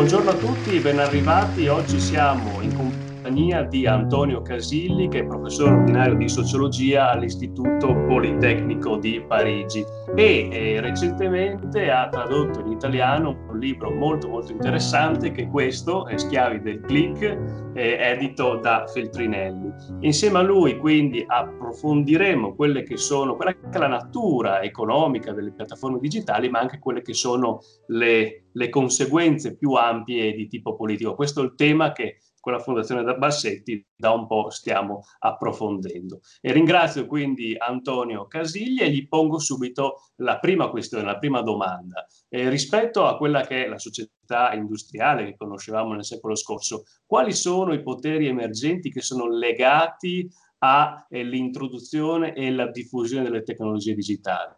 Buongiorno a tutti, ben arrivati. Oggi siamo in compagnia di Antonio Casilli, che è professore ordinario di sociologia all'Istituto Politecnico di Parigi e eh, recentemente ha tradotto in italiano un libro molto molto interessante che è questo, è Schiavi del Click, eh, edito da Feltrinelli. Insieme a lui quindi approfondiremo quelle che sono, quella che è la natura economica delle piattaforme digitali, ma anche quelle che sono le, le conseguenze più ampie di tipo politico. Questo è il tema che con la Fondazione da Bassetti da un po' stiamo approfondendo. E ringrazio quindi Antonio Casigli e gli pongo subito la prima questione, la prima domanda. Eh, rispetto a quella che è la società industriale che conoscevamo nel secolo scorso, quali sono i poteri emergenti che sono legati all'introduzione e la diffusione delle tecnologie digitali?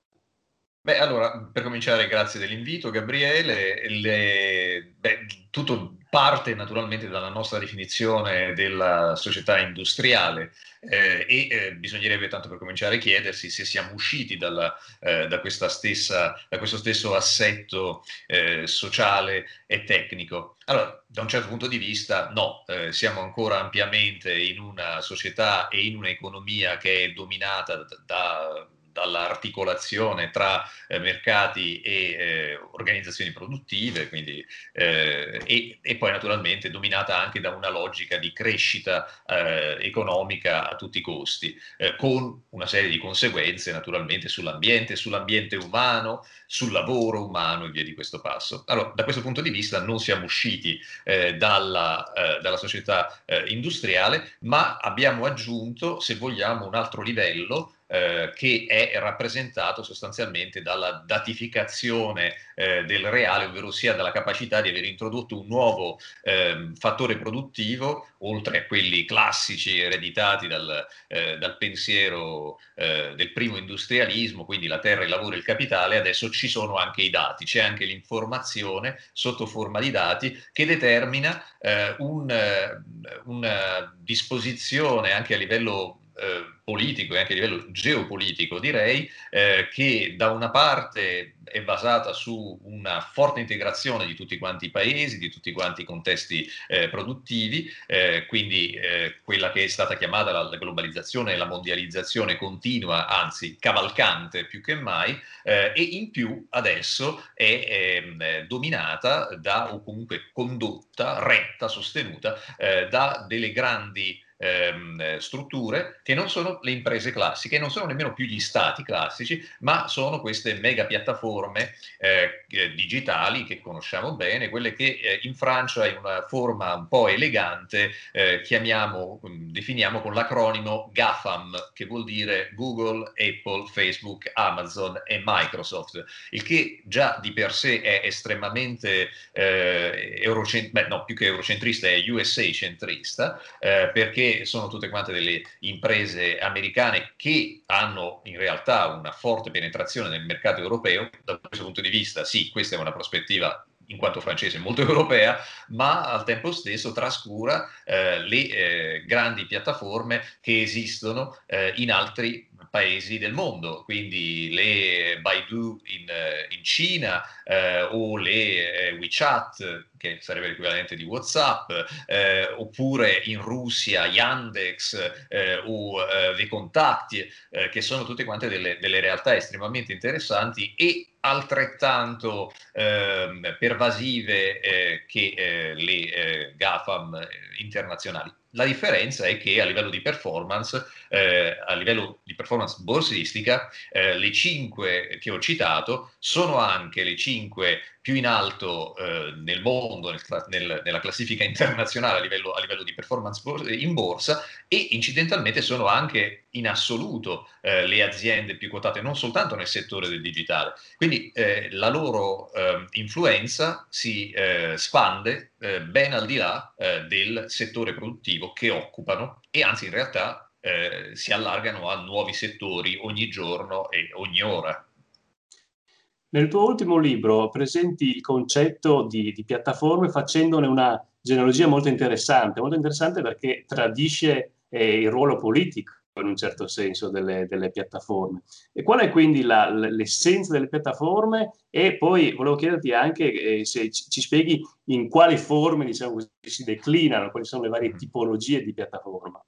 Beh, allora, per cominciare, grazie dell'invito, Gabriele. Le, beh, tutto parte naturalmente dalla nostra definizione della società industriale eh, e eh, bisognerebbe tanto per cominciare chiedersi se siamo usciti dalla, eh, da, stessa, da, questo stesso assetto eh, sociale e tecnico. Allora, da un certo punto di vista, no, eh, siamo ancora ampiamente in una società e in un'economia che è dominata da, da dall'articolazione tra eh, mercati e eh, organizzazioni produttive, quindi, eh, e, e, poi naturalmente dominata anche da una logica di crescita eh, economica a tutti i costi, eh, con una serie di conseguenze naturalmente sull'ambiente, sull'ambiente umano, sul lavoro umano e via di questo passo. Allora, da questo punto di vista non siamo usciti eh, dalla, dalla, società industriale, ma abbiamo aggiunto, se vogliamo, un altro livello eh, che è rappresentato sostanzialmente dalla datificazione eh, del reale, ovvero sia dalla capacità di aver introdotto un nuovo eh, fattore produttivo, oltre a quelli classici ereditati dal, eh, dal pensiero eh, del primo industrialismo, quindi la terra, il lavoro e il capitale, adesso ci sono anche i dati, c'è anche l'informazione sotto forma di dati che determina un, una disposizione anche a livello eh, politico e anche a livello geopolitico, direi, eh, che da una parte è basata su una forte integrazione di tutti quanti i paesi, di tutti quanti i contesti eh, produttivi, eh, quindi eh, quella che è stata chiamata la, la, globalizzazione e la mondializzazizione continua, anzi cavalcante più che mai, e in più adesso è ehm, dominata da, o comunque condotta, retta, sostenuta da delle grandi ehm, strutture che non sono le imprese classiche, non sono nemmeno più gli stati classici, ma sono queste mega piattaforme eh, digitali che conosciamo bene, quelle che eh, in Francia in una forma un po' elegante eh, chiamiamo, mm, definiamo con l'acronimo GAFAM, che vuol dire Google, Apple, Facebook, Amazon e Microsoft, il che già di per sé è estremamente eh, eurocentrista, no, più che eurocentrista, è USA centrista, eh, sono tutte quante delle imprese americane che hanno in realtà una forte penetrazione nel mercato europeo. Da questo punto di vista, sì, questa è una prospettiva in quanto francese molto europea, ma al tempo stesso trascura eh, le eh, grandi piattaforme che esistono eh, in altri paesi del mondo, quindi le Baidu in, eh, in Cina eh, o le eh, WeChat, che sarebbe l'equivalente di WhatsApp, eh, oppure in Russia Yandex eh, o eh, VKontakte, che sono tutte quante delle, delle realtà estremamente interessanti e altrettanto eh, pervasive eh, che eh, le GAFAM internazionali. La differenza è che a livello di performance, eh, a livello di performance borsistica, eh, le cinque che ho citato sono anche le cinque più in alto eh, nel mondo, nel, nel, nella classifica internazionale a livello, a livello, di performance in borsa e incidentalmente sono anche in assoluto eh, le aziende più quotate, non soltanto nel settore del digitale. Quindi eh, la loro ehm, influenza si eh, spande eh, ben al di là eh, del settore produttivo che occupano e anzi in realtà si allargano a nuovi settori ogni giorno e ogni ora. Nel tuo ultimo libro presenti il concetto di, di, piattaforme facendone una genealogia molto interessante, molto interessante perché tradisce eh, il ruolo politico in un certo senso delle, delle piattaforme. E qual è quindi la, l'essenza delle piattaforme? E poi volevo chiederti anche eh, se ci spieghi in quali forme diciamo, si declinano, quali sono le varie mm-hmm. tipologie di piattaforma.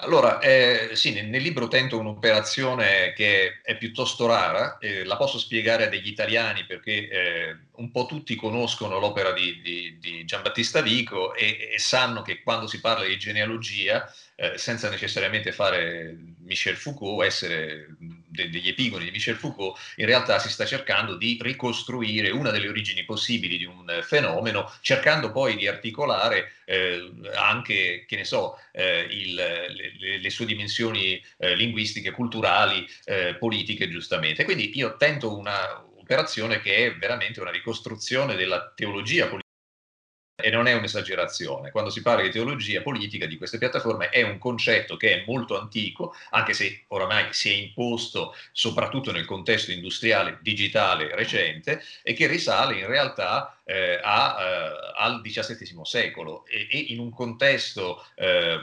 Allora, eh, sì, nel, nel, libro tento un'operazione che è piuttosto rara, eh, la posso spiegare a degli italiani perché eh, un po' tutti conoscono l'opera di, di, di Giambattista Vico e, e, sanno che quando si parla di genealogia, eh, senza necessariamente fare Michel Foucault, essere de, degli epigoni di Michel Foucault, in realtà si sta cercando di ricostruire una delle origini possibili di un fenomeno, cercando poi di articolare eh, anche, che ne so, eh, il, le, le, sue dimensioni eh, linguistiche, culturali, eh, politiche, giustamente. Quindi io tento una operazione che è veramente una ricostruzione della teologia politica e non è un'esagerazione. Quando si parla di teologia politica di queste piattaforme è un concetto che è molto antico, anche se oramai si è imposto soprattutto nel contesto industriale digitale recente e che risale in realtà eh, a, eh, al XVII secolo e, e, in un contesto eh,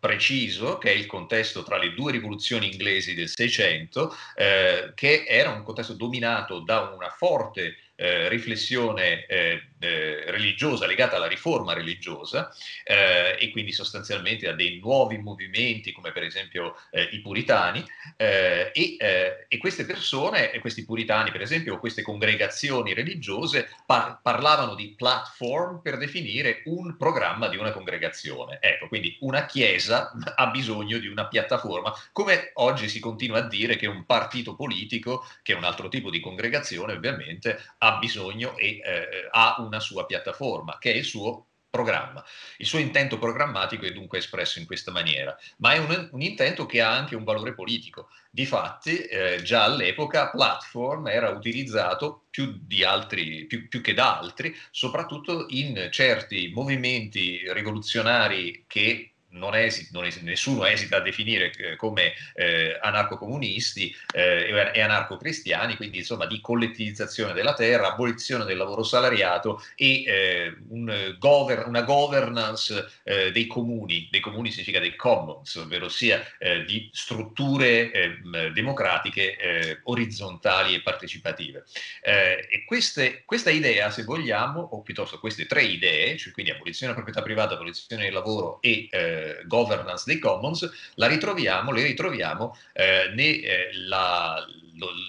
preciso, che è il contesto tra le due rivoluzioni inglesi del Seicento, eh, che era un contesto dominato da una forte eh, riflessione eh, eh, religiosa legata alla riforma religiosa eh, e quindi sostanzialmente a dei nuovi movimenti come per esempio eh, i puritani e, e, queste persone, questi puritani per esempio, o queste congregazioni religiose par- parlavano di platform per definire un programma di una congregazione. Ecco, quindi una chiesa ha bisogno di una piattaforma, come oggi si continua a dire che un partito politico, che è un altro tipo di congregazione ovviamente, ha ha bisogno e eh, ha una sua piattaforma, che è il suo programma. Il suo intento programmatico è dunque espresso in questa maniera, ma è un, un intento che ha anche un valore politico. Difatti, eh, già all'epoca Platform era utilizzato più, altri, più, più che da altri, soprattutto in certi movimenti rivoluzionari che non esita, non esita, nessuno esita a definire eh, come eh, anarcocomunisti eh, e anarcocristiani, quindi insomma di collettivizzazione della terra, abolizione del lavoro salariato e eh, un gover- una governance eh, dei comuni, dei comuni significa dei commons, ovvero sia di strutture democratiche orizzontali e partecipative. e queste, questa idea, se vogliamo, o piuttosto queste tre idee, cioè quindi abolizione della proprietà privata, abolizione del lavoro e eh, governance dei commons, la ritroviamo, le ritroviamo eh, nella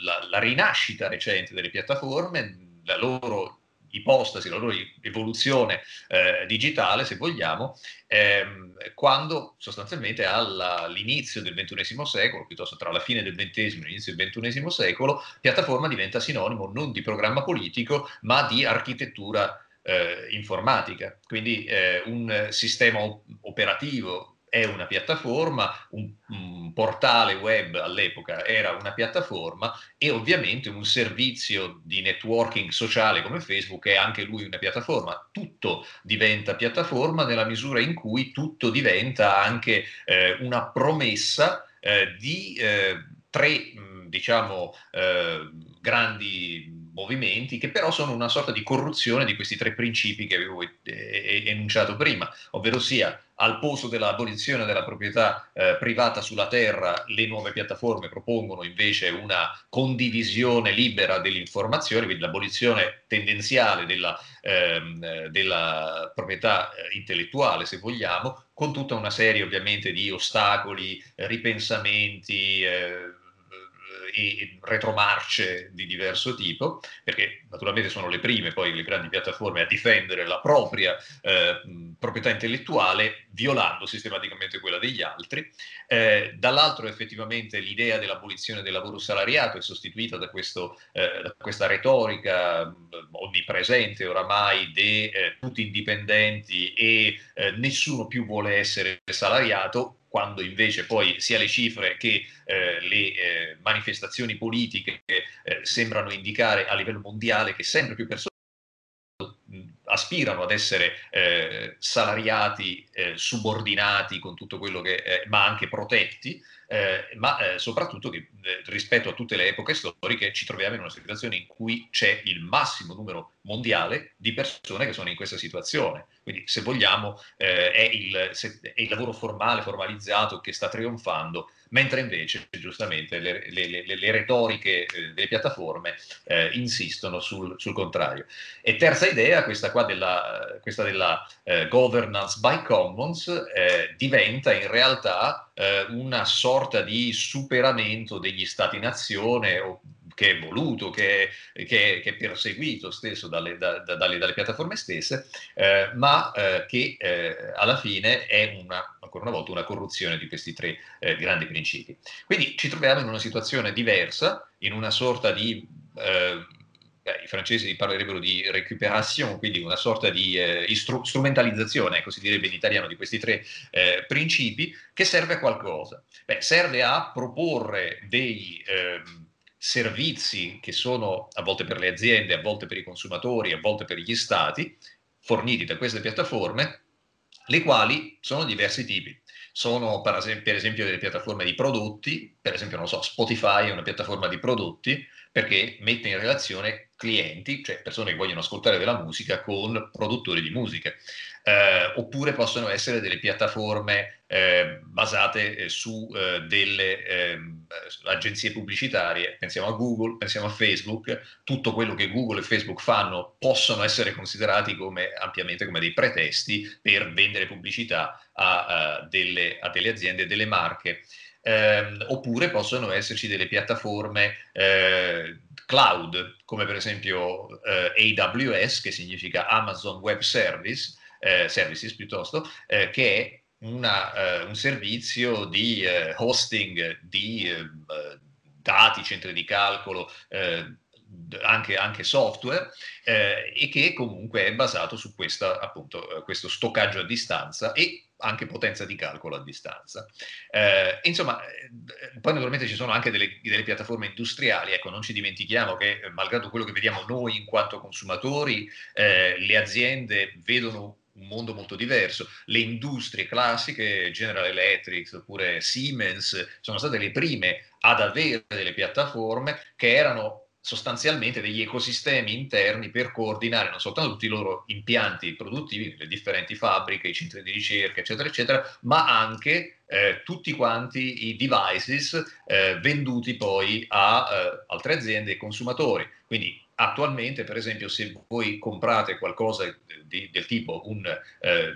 la, la rinascita recente delle piattaforme, la loro ipostasi, la loro evoluzione eh, digitale, se vogliamo, ehm, quando sostanzialmente all'inizio del XXI secolo, piuttosto tra la fine del XX e l'inizio del XXI secolo, piattaforma diventa sinonimo non di programma politico, ma di architettura eh, informatica, quindi eh, un sistema operativo è una piattaforma, un, un, portale web all'epoca era una piattaforma e ovviamente un servizio di networking sociale come Facebook è anche lui una piattaforma. Tutto diventa piattaforma nella misura in cui tutto diventa anche eh, una promessa eh, di eh, tre, diciamo, eh, grandi movimenti che però sono una sorta di corruzione di questi tre principi che avevo enunciato prima, ovvero sia al posto dell'abolizione della proprietà eh, privata sulla terra, le nuove piattaforme propongono invece una condivisione libera dell'informazione, quindi l'abolizione tendenziale della, ehm, della proprietà eh, intellettuale, se vogliamo, con tutta una serie ovviamente di ostacoli, ripensamenti. Eh, e retromarce di diverso tipo, perché naturalmente sono le prime poi le grandi piattaforme a difendere la propria eh, proprietà intellettuale violando sistematicamente quella degli altri. Eh, dall'altro effettivamente l'idea dell'abolizione del lavoro salariato è sostituita da, questo, eh, da questa retorica onnipresente oramai di eh, tutti indipendenti e eh, nessuno più vuole essere salariato, quando invece poi sia le cifre che eh, le eh, manifestazioni politiche eh, sembrano indicare a livello mondiale che sempre più persone aspirano ad essere eh, salariati, eh, subordinati con tutto quello che, eh, ma anche protetti, eh, ma eh, soprattutto che eh, rispetto a tutte le epoche storiche ci troviamo in una situazione in cui c'è il massimo numero mondiale di persone che sono in questa situazione. Quindi, se vogliamo, è il, se, è, il, lavoro formale, formalizzato che sta trionfando, mentre invece, giustamente, le, le, le, le retoriche eh, delle piattaforme eh, insistono sul, sul, contrario. E terza idea, questa qua della, questa della eh, governance by commons, eh, diventa in realtà eh, una sorta di superamento degli stati-nazione o che è voluto, che è, che che è perseguito stesso dalle, da, dalle, dalle piattaforme stesse, eh, ma eh, che eh, alla fine è una, ancora una volta una corruzione di questi tre eh, grandi principi. Quindi ci troviamo in una situazione diversa, in una sorta di eh, i francesi parlerebbero di récupération, quindi una sorta di eh, istru- strumentalizzazione, ecco si direbbe in italiano, di questi tre eh, principi, che serve a qualcosa. Beh, serve a proporre dei, eh, servizi che sono a volte per le aziende, a volte per i consumatori, a volte per gli stati, forniti da queste piattaforme, le quali sono diversi tipi. Sono per esempio delle piattaforme di prodotti, per esempio, non so, Spotify è una piattaforma di prodotti perché mette in relazione clienti, cioè persone che vogliono ascoltare della musica, con produttori di musica eh, oppure possono essere delle piattaforme eh, basate eh, su eh, delle ehm, agenzie pubblicitarie, pensiamo a Google, pensiamo a Facebook, tutto quello che Google e Facebook fanno possono essere considerati come, ampiamente come dei pretesti per vendere pubblicità a, a, delle, a delle aziende, delle marche. Eh, oppure possono esserci delle piattaforme eh, cloud, come per esempio eh, AWS, che significa Amazon Web Service, eh, services piuttosto, eh, che è una, eh, un servizio di eh, hosting di eh, dati, centri di calcolo, anche, anche, software e che comunque è basato su questa, appunto, questo stoccaggio a distanza e anche potenza di calcolo a distanza. Eh, insomma, poi naturalmente ci sono anche delle, delle, piattaforme industriali, ecco, non ci dimentichiamo che malgrado quello che vediamo noi in quanto consumatori, eh, le aziende vedono un mondo molto diverso. Le industrie classiche, General Electric oppure Siemens, sono state le prime ad avere delle piattaforme che erano sostanzialmente degli ecosistemi interni per coordinare non soltanto tutti i loro impianti produttivi, le differenti fabbriche, i centri di ricerca, eccetera, eccetera, ma anche eh, tutti quanti i devices eh, venduti poi a eh, altre aziende e consumatori. Quindi attualmente, per esempio, se voi comprate qualcosa di, del tipo un, eh,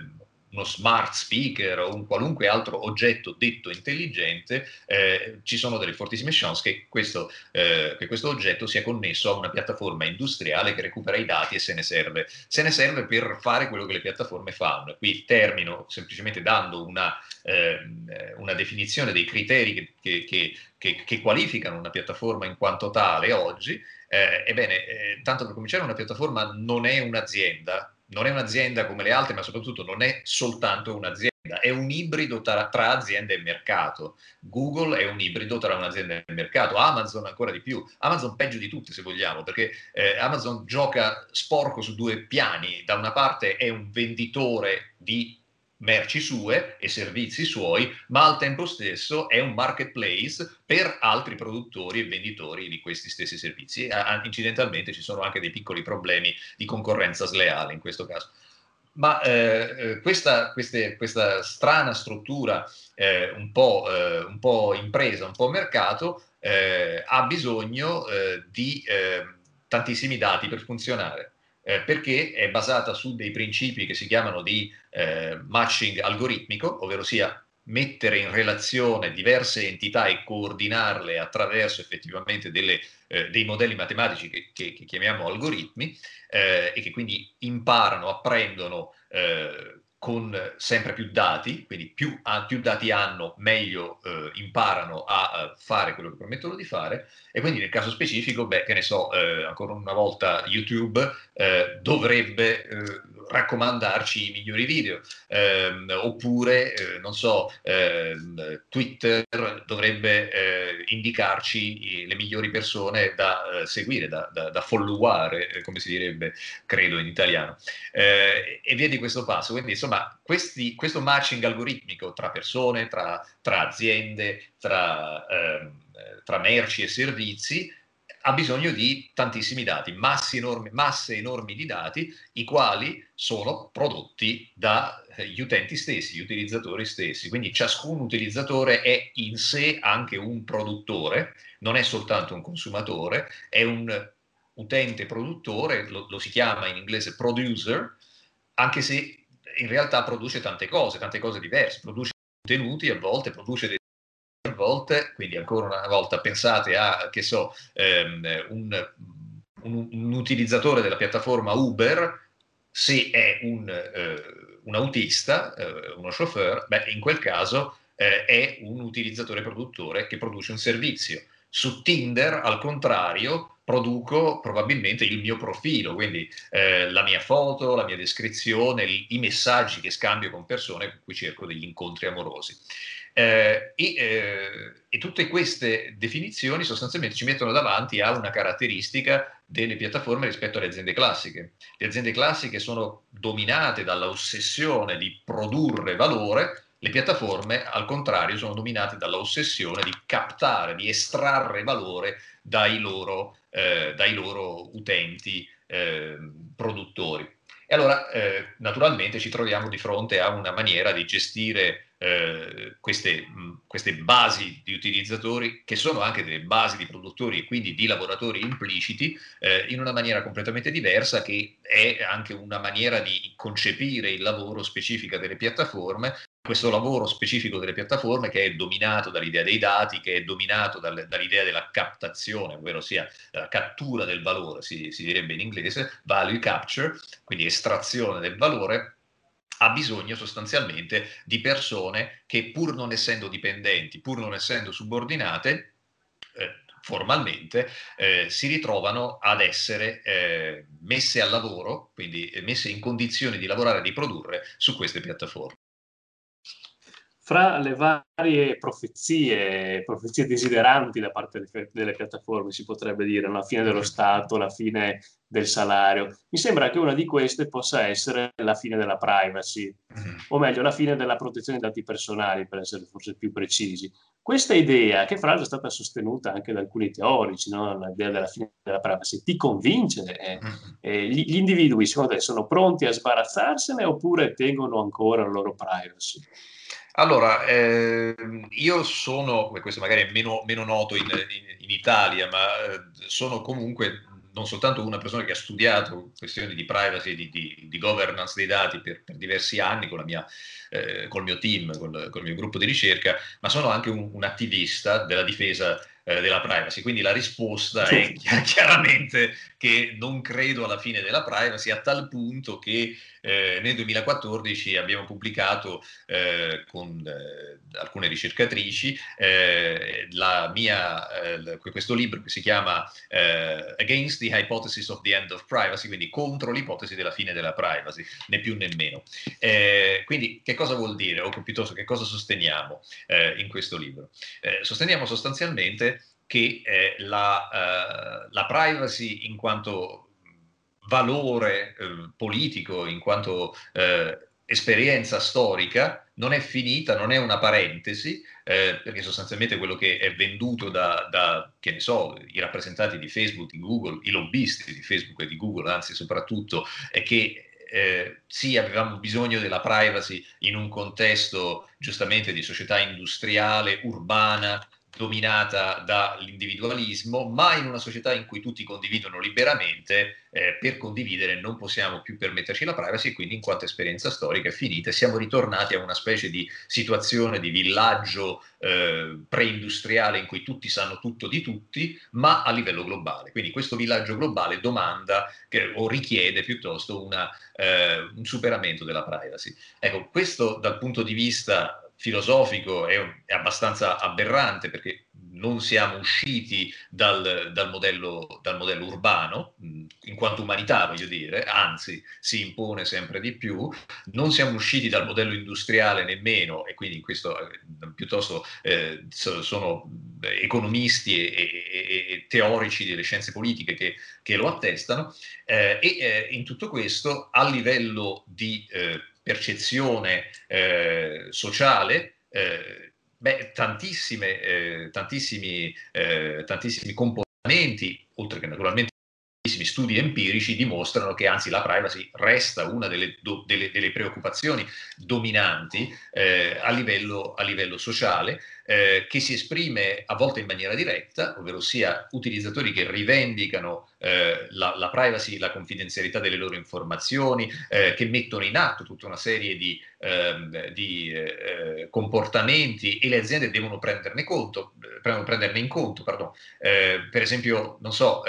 uno smart speaker o un qualunque altro oggetto detto intelligente, eh, ci sono delle fortissime chance che questo, eh, che questo, oggetto sia connesso a una piattaforma industriale che recupera i dati e se ne serve. Se ne serve per fare quello che le piattaforme fanno. Qui termino semplicemente dando una, ehm, una definizione dei criteri che, che, che, qualificano una piattaforma in quanto tale oggi. Eh, ebbene, eh, tanto per cominciare, una piattaforma non è un'azienda, non è un'azienda come le altre, ma soprattutto non è soltanto un'azienda, è un ibrido tra, tra azienda e mercato. Google è un ibrido tra un'azienda e mercato, Amazon ancora di più, Amazon peggio di tutte se vogliamo, perché eh, Amazon gioca sporco su due piani, da una parte è un venditore di merci sue e servizi suoi, ma al tempo stesso è un marketplace per altri produttori e venditori di questi stessi servizi. Incidentalmente ci sono anche dei piccoli problemi di concorrenza sleale in questo caso. Ma eh, eh questa, queste, questa, strana struttura eh, un, po', eh, un, po', impresa, un po' mercato, eh, ha bisogno eh, di tantissimi dati per funzionare eh, perché è basata su dei principi che si chiamano di eh, matching algoritmico, ovvero sia mettere in relazione diverse entità e coordinarle attraverso effettivamente delle, eh, dei modelli matematici che, che, che chiamiamo algoritmi eh, e che quindi imparano, apprendono eh, con sempre più dati, quindi più, più dati hanno, meglio eh, imparano a, a, fare quello che promettono di fare, e quindi nel caso specifico, beh, che ne so, eh, ancora una volta YouTube eh, dovrebbe eh, raccomandarci i migliori video, ehm, oppure, eh, non so, ehm, Twitter dovrebbe eh, indicarci le migliori persone da eh, seguire, da, da, da followare, eh, come si direbbe, credo in italiano, eh, e via di questo passo. Quindi, insomma, questi, questo matching algoritmico tra persone, tra, tra aziende, tra, eh, tra merci e servizi ha bisogno di tantissimi dati, masse enormi, masse enormi di dati, i quali sono prodotti dagli utenti stessi, gli utilizzatori stessi. Quindi ciascun utilizzatore è in sé anche un produttore, non è soltanto un consumatore, è un utente produttore, lo, lo si chiama in inglese producer, anche se in realtà produce tante cose, tante cose diverse, produce contenuti a volte, produce dei volte, quindi ancora una volta pensate a, che so, ehm, un, un, un, utilizzatore della piattaforma Uber, se è un, eh, un autista, eh, uno chauffeur, beh, in quel caso eh, è un utilizzatore produttore che produce un servizio. Su Tinder, al contrario, produco probabilmente il mio profilo, quindi eh, la mia foto, la mia descrizione, i, messaggi che scambio con persone con cui cerco degli incontri amorosi. Eh, e, eh, e, tutte queste definizioni sostanzialmente ci mettono davanti a una caratteristica delle piattaforme rispetto alle aziende classiche. Le aziende classiche sono dominate dall'ossessione di produrre valore, le piattaforme al contrario sono dominate dall'ossessione di captare, di estrarre valore dai loro, eh, dai loro utenti eh, produttori. E allora eh, naturalmente ci troviamo di fronte a una maniera di gestire eh, queste, mh, queste, basi di utilizzatori, che sono anche delle basi di produttori e quindi di lavoratori impliciti, eh, in una maniera completamente diversa, che è anche una maniera di concepire il lavoro specifica delle piattaforme, questo lavoro specifico delle piattaforme che è dominato dall'idea dei dati, che è dominato dal, dall'idea della captazione, ovvero sia la cattura del valore, si, si direbbe in inglese, value capture, quindi estrazione del valore, ha bisogno sostanzialmente di persone che pur non essendo dipendenti, pur non essendo subordinate, eh, formalmente, eh, si ritrovano ad essere eh, messe al lavoro, quindi messe in condizioni di lavorare e di produrre su queste piattaforme fra le varie profezie, profezie desideranti da parte delle, piattaforme, si potrebbe dire, la fine dello Stato, la fine del salario, mi sembra che una di queste possa essere la fine della privacy, mm-hmm. o meglio, la fine della protezione dei dati personali, per essere forse più precisi. Questa idea, che fra l'altro è stata sostenuta anche da alcuni teorici, no? l'idea della fine della privacy, ti convince? Eh, mm-hmm. eh, gli, gli individui, secondo te, sono pronti a sbarazzarsene oppure tengono ancora la loro privacy? Allora, eh, io sono, questo magari è meno, meno noto in, in, in, Italia, ma eh, sono comunque non soltanto una persona che ha studiato questioni di privacy e di, di, di, governance dei dati per, per diversi anni con, mia, eh, col mio team, col, col, mio gruppo di ricerca, ma sono anche un, un attivista della difesa eh, della privacy. Quindi la risposta è chiaramente che non credo alla fine della privacy a tal punto che eh, nel 2014 abbiamo pubblicato eh, con eh, alcune ricercatrici eh, mia, questo libro che si chiama Against the Hypothesis of the End of Privacy, quindi contro l'ipotesi della fine della privacy, né più né meno. quindi che cosa vuol dire, o piuttosto che cosa sosteniamo in questo libro? sosteniamo sostanzialmente che eh, la, eh, la, privacy in quanto valore eh, politico, in quanto eh, esperienza storica, non è finita, non è una parentesi, eh, perché sostanzialmente quello che è venduto da, da, che ne so, i rappresentanti di Facebook, di Google, i lobbisti di Facebook e di Google, anzi soprattutto, è che eh, sì, avevamo bisogno della privacy in un contesto giustamente di società industriale, urbana, dominata dall'individualismo, ma in una società in cui tutti condividono liberamente, eh, per condividere non possiamo più permetterci la privacy quindi in quanto esperienza storica è finita siamo ritornati a una specie di situazione di villaggio eh, preindustriale in cui tutti sanno tutto di tutti, ma a livello globale. Quindi questo villaggio globale domanda che, o richiede piuttosto una, eh, un superamento della privacy. Ecco, questo dal punto di vista filosofico è, è, abbastanza aberrante perché non siamo usciti dal, dal, modello, dal, modello, urbano, in quanto umanità voglio dire, anzi si impone sempre di più, non siamo usciti dal modello industriale nemmeno, e quindi questo eh, piuttosto eh, sono economisti e, e, e, teorici delle scienze politiche che, che lo attestano, eh, e eh, in tutto questo a livello di eh, percezione eh, sociale, eh, beh, tantissime, eh, tantissimi, eh, tantissimi componenti, oltre che naturalmente studi empirici dimostrano che anzi la privacy resta una delle, do, delle, delle preoccupazioni dominanti eh, a, livello, a, livello, sociale, eh, che si esprime a volte in maniera diretta, ovvero sia utilizzatori che rivendicano eh, la, la, privacy, la confidenzialità delle loro informazioni, eh, che mettono in atto tutta una serie di, ehm, di eh, comportamenti e le aziende devono prenderne, conto, prenderne in conto. Eh, per esempio, non so,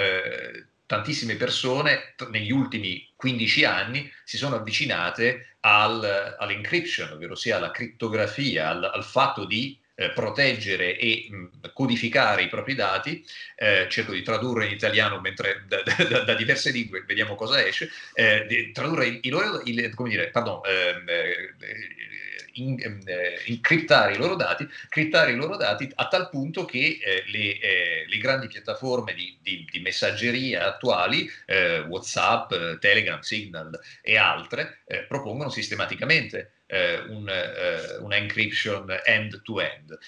tantissime persone negli ultimi 15 anni si sono avvicinate al, all'encryption, ovvero sia alla crittografia, al, al fatto di eh, proteggere e mh, codificare i propri dati, eh, cerco di tradurre in italiano mentre da, da, da diverse lingue vediamo cosa esce, eh, tradurre i, i loro, il, come dire, pardon, ehm, eh, in, ehm, eh, incriptare i loro dati, criptare i loro dati a tal punto che eh, le, eh, le, grandi piattaforme di, di, di messaggeria attuali, eh, WhatsApp, eh, Telegram, Signal e altre, eh, propongono sistematicamente un, una encryption end-to-end,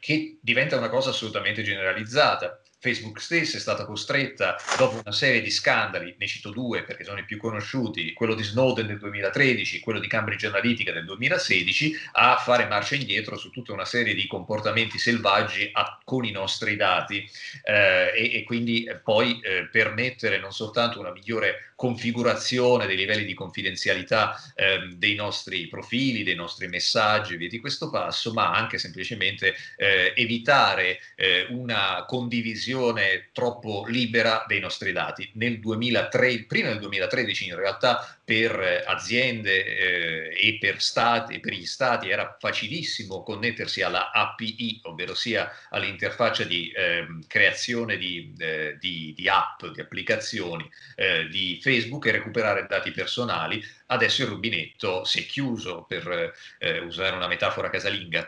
che diventa una cosa assolutamente generalizzata. Facebook stessa è stata costretta, dopo una serie di scandali, ne cito due perché sono i più conosciuti, quello di Snowden del 2013, quello di Cambridge Analytica del 2016, a fare marcia indietro su tutta una serie di comportamenti selvaggi a, con i nostri dati. Eh, e, e, quindi eh, poi eh, permettere non soltanto una migliore configurazione dei livelli di confidenzialità eh, dei nostri profili, dei nostri messaggi, via di questo passo, ma anche semplicemente eh, evitare eh, una condivisione troppo libera dei nostri dati. Nel 2003, prima del 2013 in realtà per aziende eh, e per, stati, per gli stati era facilissimo connettersi alla API, ovvero sia all'interfaccia di eh, creazione di, eh, di, di, app, di applicazioni eh, di Facebook e recuperare dati personali. Adesso il rubinetto si è chiuso, per eh, usare una metafora casalinga.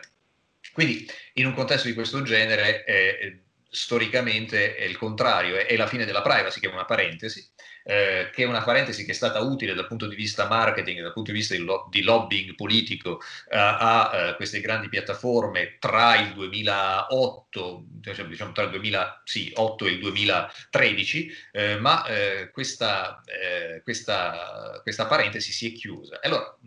Quindi in un contesto di questo genere eh, storicamente è il contrario, è, la fine della privacy, che è una parentesi, eh, che è una parentesi che è stata utile dal punto di vista marketing, dal punto di vista di, lo- di lobbying politico eh, a, a queste grandi piattaforme tra il 2008, diciamo, diciamo tra il 2008 e il 2013, eh, ma eh, questa, eh, questa, questa parentesi si è chiusa. Allora,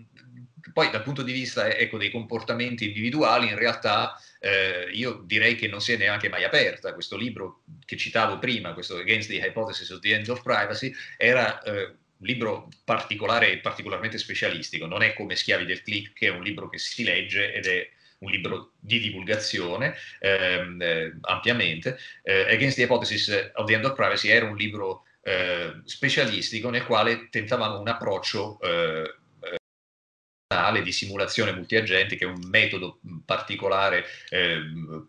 poi dal punto di vista ecco, dei comportamenti individuali, in realtà eh, io direi che non si è neanche mai aperta. Questo libro che citavo prima, questo Against the Hypothesis of the End of Privacy, era eh, un libro particolare e particolarmente specialistico, non è come Schiavi del Click, che è un libro che si legge ed è un libro di divulgazione ehm, eh, ampiamente. Eh, Against the Hypothesis of the End of Privacy era un libro eh, specialistico nel quale tentavamo un approccio eh, di simulazione multiagenti, che è un metodo particolare eh,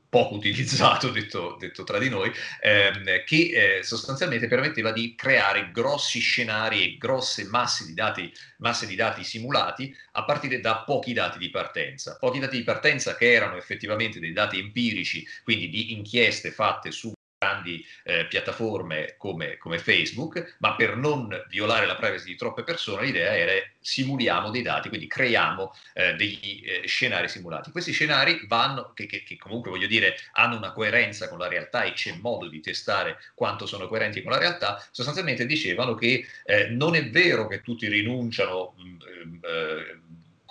poco utilizzato, detto, detto, tra di noi, ehm, che eh, sostanzialmente permetteva di creare grossi scenari e grosse masse di, dati, masse di dati simulati a partire da pochi dati di partenza. Pochi dati di partenza che erano effettivamente dei dati empirici, quindi di inchieste fatte su grandi eh, piattaforme come, come, Facebook, ma per non violare la privacy di troppe persone l'idea era simuliamo dei dati, quindi creiamo eh, degli eh, scenari simulati. Questi scenari vanno, che, che, che, comunque voglio dire hanno una coerenza con la realtà e c'è modo di testare quanto sono coerenti con la realtà, sostanzialmente dicevano che eh, non è vero che tutti rinunciano mh, mm, eh,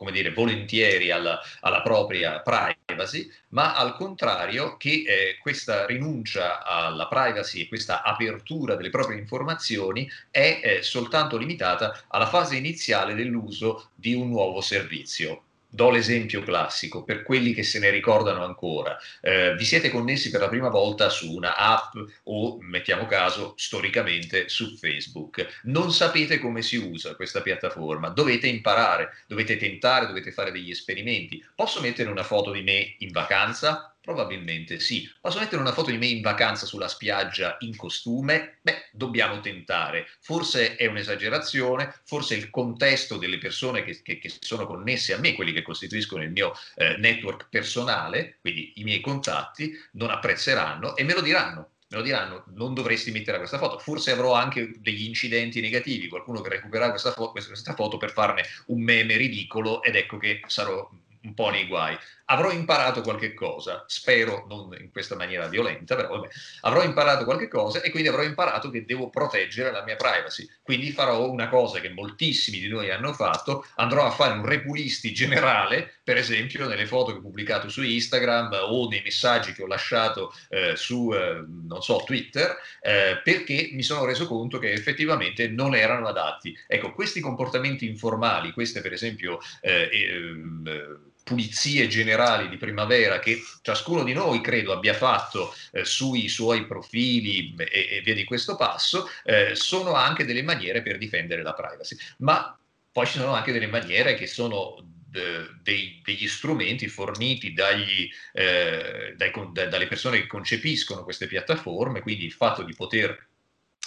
come dire, volentieri alla, alla, propria privacy, ma al contrario che eh, questa rinuncia alla privacy e questa apertura delle proprie informazioni è eh, soltanto limitata alla fase iniziale dell'uso di un nuovo servizio. Do l'esempio classico per quelli che se ne ricordano ancora. Eh, vi siete connessi per la prima volta su una app o, mettiamo caso, storicamente su Facebook. Non sapete come si usa questa piattaforma, dovete imparare, dovete tentare, dovete fare degli esperimenti. Posso mettere una foto di me in vacanza? Probabilmente sì. Posso mettere una foto di me in vacanza sulla spiaggia in costume? Beh, dobbiamo tentare. Forse è un'esagerazione, forse il contesto delle persone che, che, che sono connesse a me, quelli che costituiscono il mio eh, network personale, quindi i miei contatti, non apprezzeranno e me lo diranno me lo diranno, non dovresti mettere questa foto. Forse avrò anche degli incidenti negativi, qualcuno che recupererà questa, fo- questa foto per farne un meme ridicolo ed ecco che sarò un po' nei guai avrò imparato qualche cosa, spero non in questa maniera violenta, però vabbè, avrò imparato qualche cosa e quindi avrò imparato che devo proteggere la mia privacy. Quindi farò una cosa che moltissimi di noi hanno fatto, andrò a fare un repulisti generale, per esempio nelle foto che ho pubblicato su Instagram o nei messaggi che ho lasciato eh, su, eh, non so, Twitter, eh, perché mi sono reso conto che effettivamente non erano adatti. Ecco, questi comportamenti informali, queste per esempio eh, eh, pulizie generali di primavera che ciascuno di noi credo abbia fatto eh, sui suoi profili e, e, via di questo passo, eh, sono anche delle maniere per difendere la privacy. Ma poi ci sono anche delle maniere che sono dei, degli strumenti forniti dagli, eh, dai, da, dalle persone che concepiscono queste piattaforme, quindi il fatto di poter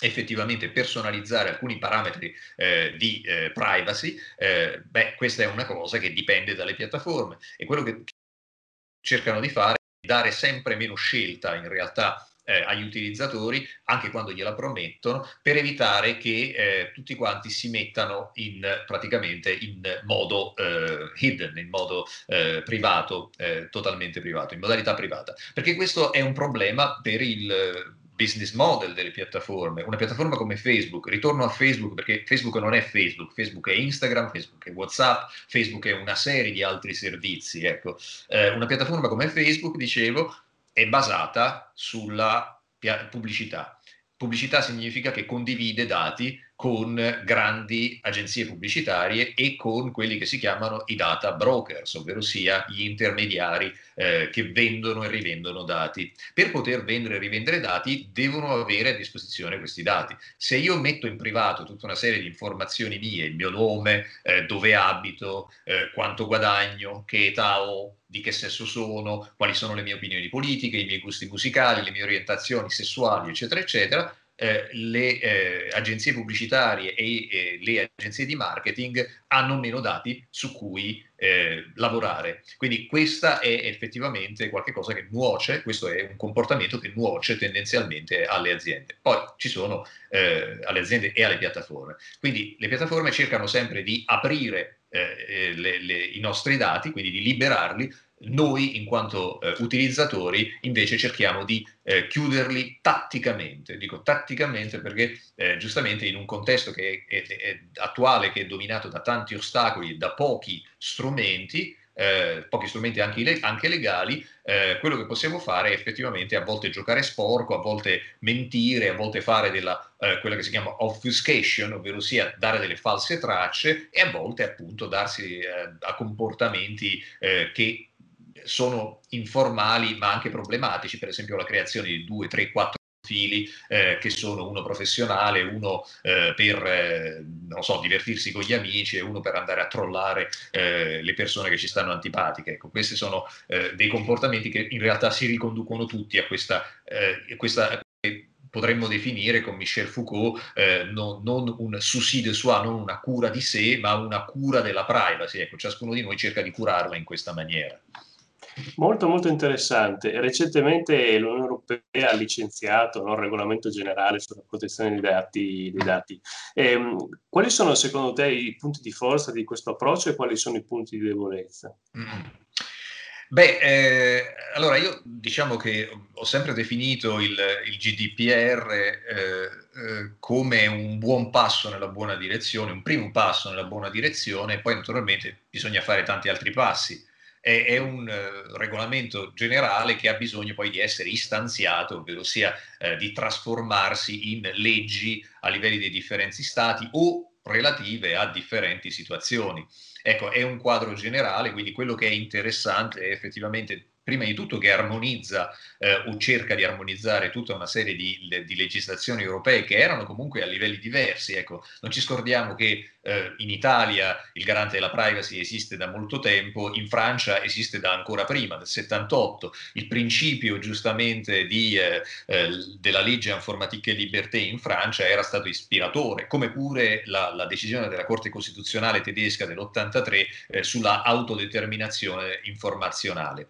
effettivamente personalizzare alcuni parametri eh, di eh, privacy, eh, beh, questa è una cosa che dipende dalle piattaforme e quello che cercano di fare è dare sempre meno scelta in realtà eh, agli utilizzatori, anche quando gliela promettono, per evitare che eh, tutti quanti si mettano in, praticamente in modo eh, hidden, in modo eh, privato, eh, totalmente privato, in modalità privata. Perché questo è un problema per il business model delle piattaforme. Una piattaforma come Facebook, ritorno a Facebook perché Facebook non è Facebook, Facebook è Instagram, Facebook è WhatsApp, Facebook è una serie di altri servizi. Ecco. Eh, una piattaforma come Facebook, dicevo, è basata sulla pubblicità. Pubblicità significa che condivide dati con grandi agenzie pubblicitarie e con quelli che si chiamano i data brokers, ovvero sia gli intermediari eh, che vendono e rivendono dati. Per poter vendere e rivendere dati devono avere a disposizione questi dati. Se io metto in privato tutta una serie di informazioni mie, il mio nome, eh, dove abito, eh, quanto guadagno, che età ho, di che sesso sono, quali sono le mie opinioni politiche, i miei gusti musicali, le mie orientazioni sessuali, eccetera, eccetera, eh, le eh, agenzie pubblicitarie e eh, le agenzie di marketing hanno meno dati su cui eh, lavorare. Quindi questa è effettivamente qualcosa che nuoce, questo è un comportamento che nuoce tendenzialmente alle aziende. Poi ci sono eh, alle aziende e alle piattaforme. Quindi le piattaforme cercano sempre di aprire eh, le, le, i nostri dati, quindi di liberarli noi, in quanto eh, utilizzatori, invece cerchiamo di eh, chiuderli tatticamente. Dico tatticamente perché eh, giustamente in un contesto che è, è, è, attuale, che è dominato da tanti ostacoli, da pochi strumenti, eh, pochi strumenti anche, anche legali, eh, quello che possiamo fare è effettivamente a volte giocare sporco, a volte mentire, a volte fare della, eh, quella che si chiama obfuscation, ovvero sia dare delle false tracce e a volte appunto darsi a comportamenti che sono informali ma anche problematici, per esempio la creazione di due, tre, quattro profili eh, che sono uno professionale, uno eh, per eh, non so, divertirsi con gli amici e uno per andare a trollare eh, le persone che ci stanno antipatiche. Ecco, questi sono eh, dei comportamenti che in realtà si riconducono tutti a questa, eh, questa potremmo definire con Michel Foucault eh, non, non, un suicide de soi, non una cura di sé, ma una cura della privacy. Ecco, ciascuno di noi cerca di curarla in questa maniera. Molto molto interessante. Recentemente l'Unione Europea ha licenziato no, il regolamento generale sulla protezione dei dati. Dei dati. Eh, quali sono secondo te i punti di forza di questo approccio e quali sono i punti di debolezza? Mm. Beh, eh, allora io diciamo che ho sempre definito il, il GDPR eh, eh, come un buon passo nella buona direzione, un primo passo nella buona direzione, poi naturalmente bisogna fare tanti altri passi è, è un uh, regolamento generale che ha bisogno poi di essere istanziato, ovvero sia uh, di trasformarsi in leggi a livelli dei differenti stati o relative a differenti situazioni. Ecco, è un quadro generale, quindi quello che è interessante è effettivamente prima di tutto che armonizza eh, o cerca di armonizzare tutta una serie di, di, legislazioni europee che erano comunque a livelli diversi. Ecco, non ci scordiamo che eh, in Italia il garante della privacy esiste da molto tempo, in Francia esiste da ancora prima, del 78. Il principio giustamente di, eh, eh, della legge informatique e liberté in Francia era stato ispiratore, come pure la, la decisione della Corte Costituzionale tedesca dell'83 eh, sulla autodeterminazione informazionale.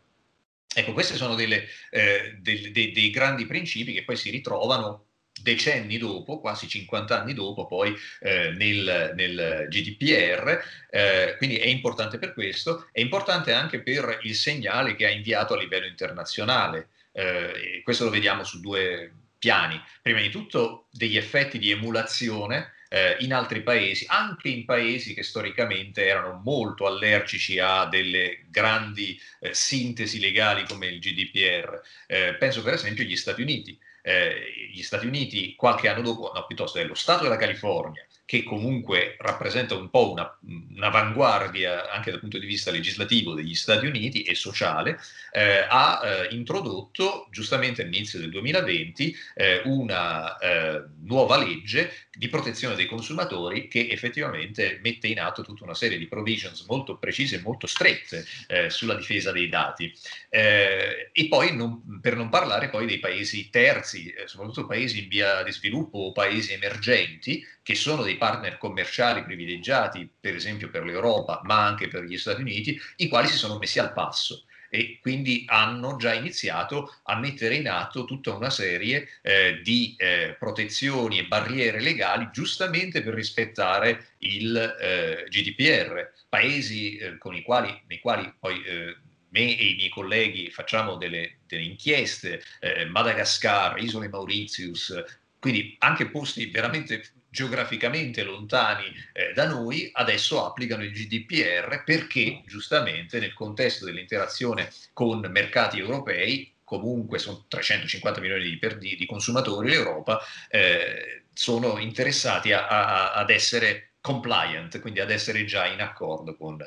Ecco, questi sono delle, eh, dei, dei, dei grandi principi che poi si ritrovano decenni dopo, quasi 50 anni dopo, poi eh, nel, nel, GDPR, eh, quindi è importante per questo, è importante anche per il segnale che ha inviato a livello internazionale. Eh, questo lo vediamo su due piani. Prima di tutto degli effetti di emulazione eh, in altri paesi, anche in paesi che storicamente erano molto allergici a delle grandi eh, sintesi legali come il GDPR. Eh, penso per esempio agli Stati Uniti eh, gli Stati Uniti qualche anno dopo, no, piuttosto è lo Stato della California, che comunque rappresenta un po' una, un'avanguardia anche dal punto di vista legislativo degli Stati Uniti e sociale, eh, ha eh, introdotto giustamente all'inizio del 2020 eh, una eh, nuova legge di protezione dei consumatori che effettivamente mette in atto tutta una serie di provisions molto precise e molto strette eh, sulla difesa dei dati. Eh, e poi non, per non parlare poi dei paesi terzi, soprattutto paesi in via di sviluppo o paesi emergenti, che sono dei partner commerciali privilegiati, per esempio per l'Europa, ma anche per gli Stati Uniti, i quali si sono messi al passo e quindi hanno già iniziato a mettere in atto tutta una serie eh, di eh, protezioni e barriere legali giustamente per rispettare il eh, GDPR. Paesi eh, con i quali, nei quali poi eh, me e i miei colleghi facciamo delle, delle inchieste, eh, Madagascar, Isole Mauritius, quindi anche posti veramente geograficamente lontani eh, da noi, adesso applicano il GDPR perché giustamente nel contesto dell'interazione con mercati europei, comunque sono 350 milioni di, per, di, di consumatori l'Europa, eh, sono interessati a, a, ad essere compliant, quindi ad essere già in accordo con,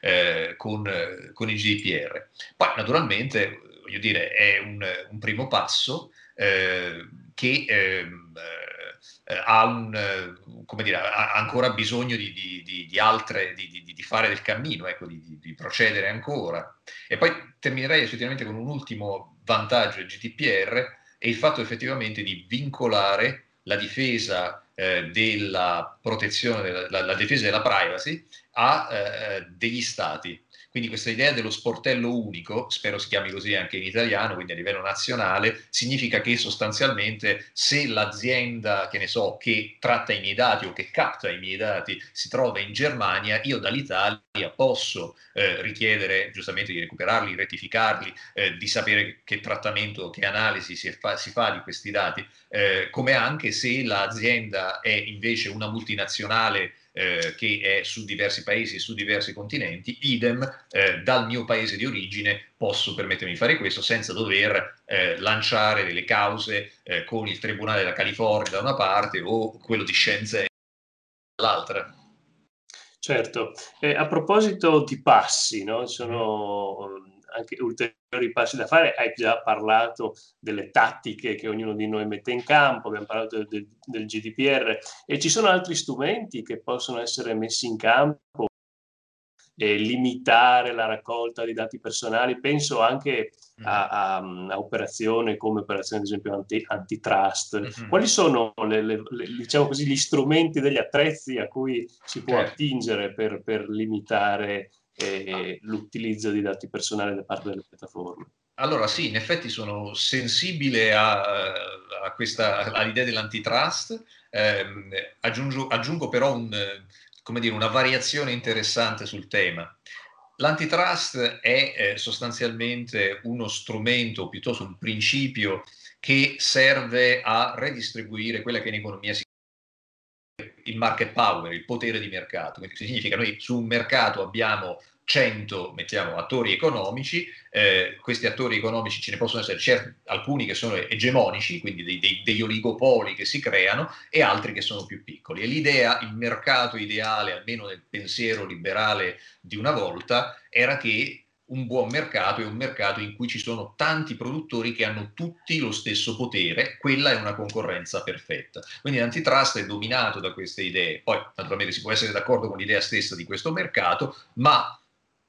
eh, con, con il GDPR. Poi naturalmente, voglio dire, è un, un primo passo eh, che ehm, eh, ha, un, eh, dire, ha, ancora bisogno di, di, di altre, di, di, fare del cammino, ecco, di, procedere ancora. E poi terminerei effettivamente con un ultimo vantaggio del GDPR, è il fatto effettivamente di vincolare la difesa eh, della protezione, la, la, difesa della privacy a eh, degli stati. Quindi questa idea dello sportello unico, spero si chiami così anche in italiano, quindi a livello nazionale, significa che sostanzialmente se l'azienda, che ne so, che tratta i miei dati o che capta i miei dati si trova in Germania, io dall'Italia posso eh, richiedere giustamente di recuperarli, rettificarli, eh, di sapere che trattamento, che analisi si fa, si fa di questi dati, eh, come anche se l'azienda è invece una multinazionale eh, che è su diversi paesi e su diversi continenti, idem eh, dal mio paese di origine posso permettermi di fare questo senza dover eh, lanciare delle cause eh, con il Tribunale della California da una parte o quello di Shenzhen dall'altra. Certo, a proposito di passi, no? sono anche ulteriori passi da fare. Hai già parlato delle tattiche che ognuno di noi mette in campo, abbiamo parlato del, del GDPR e ci sono altri strumenti che possono essere messi in campo e limitare la raccolta di dati personali. Penso anche a, a, a operazioni come operazioni, ad esempio, anti, antitrust. Mm-hmm. Quali sono le, le, le, diciamo così, gli strumenti degli attrezzi a cui si può certo. attingere per, per limitare e l'utilizzo di dati personali da parte delle piattaforme. Allora sì, in effetti sono sensibile a, a questa, all'idea dell'antitrust, eh, aggiungo, aggiungo, però un, dire, una variazione interessante sul tema. L'antitrust è eh, sostanzialmente uno strumento, piuttosto un principio che serve a redistribuire quella che in economia si il market power, il potere di mercato. Quindi significa che noi su un mercato abbiamo 100, mettiamo, attori economici, eh, questi attori economici ce ne possono essere certi, alcuni che sono egemonici, quindi dei, dei, degli oligopoli che si creano, e altri che sono più piccoli. E l'idea, il mercato ideale, almeno nel pensiero liberale di una volta, era che un buon mercato è un mercato in cui ci sono tanti produttori che hanno tutti lo stesso potere, quella è una concorrenza perfetta. Quindi l'antitrust è dominato da queste idee, poi naturalmente si può essere d'accordo con l'idea stessa di questo mercato, ma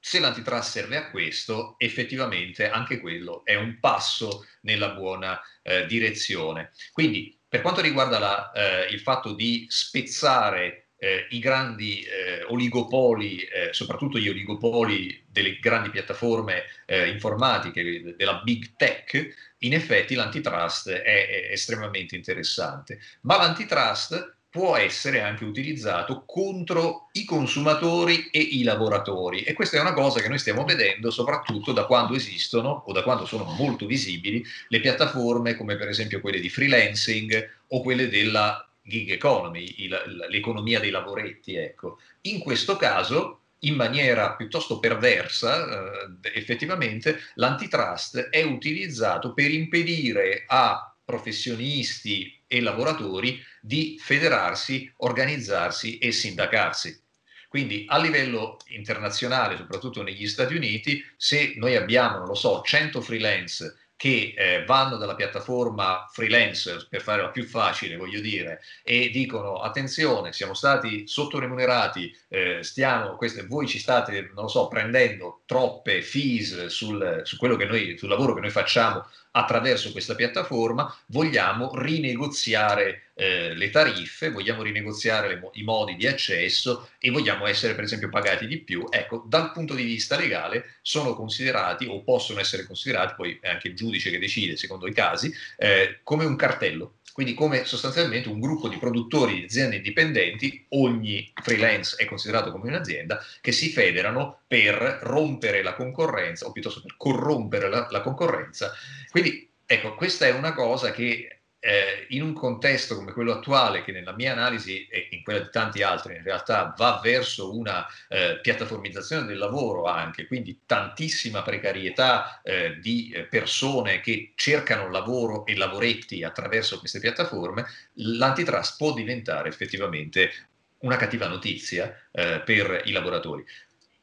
se l'antitrust serve a questo, effettivamente anche quello è un passo nella buona eh, direzione. Quindi per quanto riguarda la, eh, il fatto di spezzare eh, i grandi eh, oligopoli, eh, soprattutto gli oligopoli delle grandi piattaforme eh, informatiche, della big tech, in effetti l'antitrust è, è estremamente interessante. Ma l'antitrust può essere anche utilizzato contro i consumatori e i lavoratori e questa è una cosa che noi stiamo vedendo soprattutto da quando esistono o da quando sono molto visibili le piattaforme come per esempio quelle di freelancing o quelle della gig economy, il, l'economia dei lavoretti. Ecco. In questo caso, in maniera piuttosto perversa, eh, effettivamente l'antitrust è utilizzato per impedire a professionisti e lavoratori di federarsi, organizzarsi e sindacarsi. Quindi a livello internazionale, soprattutto negli Stati Uniti, se noi abbiamo, non lo so, 100 freelance che eh, vanno dalla piattaforma freelancer, per farla più facile, voglio dire, e dicono attenzione, siamo stati sottoremunerati, eh, stiamo, queste, voi ci state, non so, prendendo troppe fees sul, su quello che noi, sul lavoro che noi facciamo attraverso questa piattaforma, vogliamo rinegoziare eh, le tariffe, vogliamo rinegoziare le, i modi di accesso e vogliamo essere per esempio pagati di più. Ecco, dal punto di vista legale sono considerati o possono essere considerati, poi è anche il giudice che decide secondo i casi, eh, come un cartello quindi come sostanzialmente un gruppo di produttori di aziende indipendenti, ogni freelance è considerato come un'azienda, che si federano per rompere la concorrenza o piuttosto per corrompere la, la concorrenza. Quindi ecco, questa è una cosa che eh, in un contesto come quello attuale, che nella mia analisi e in quella di tanti altri in realtà va verso una eh, piattaformizzazione del lavoro anche, quindi tantissima precarietà eh, di eh, persone che cercano lavoro e lavoretti attraverso queste piattaforme, l'antitrust può diventare effettivamente una cattiva notizia eh, per i lavoratori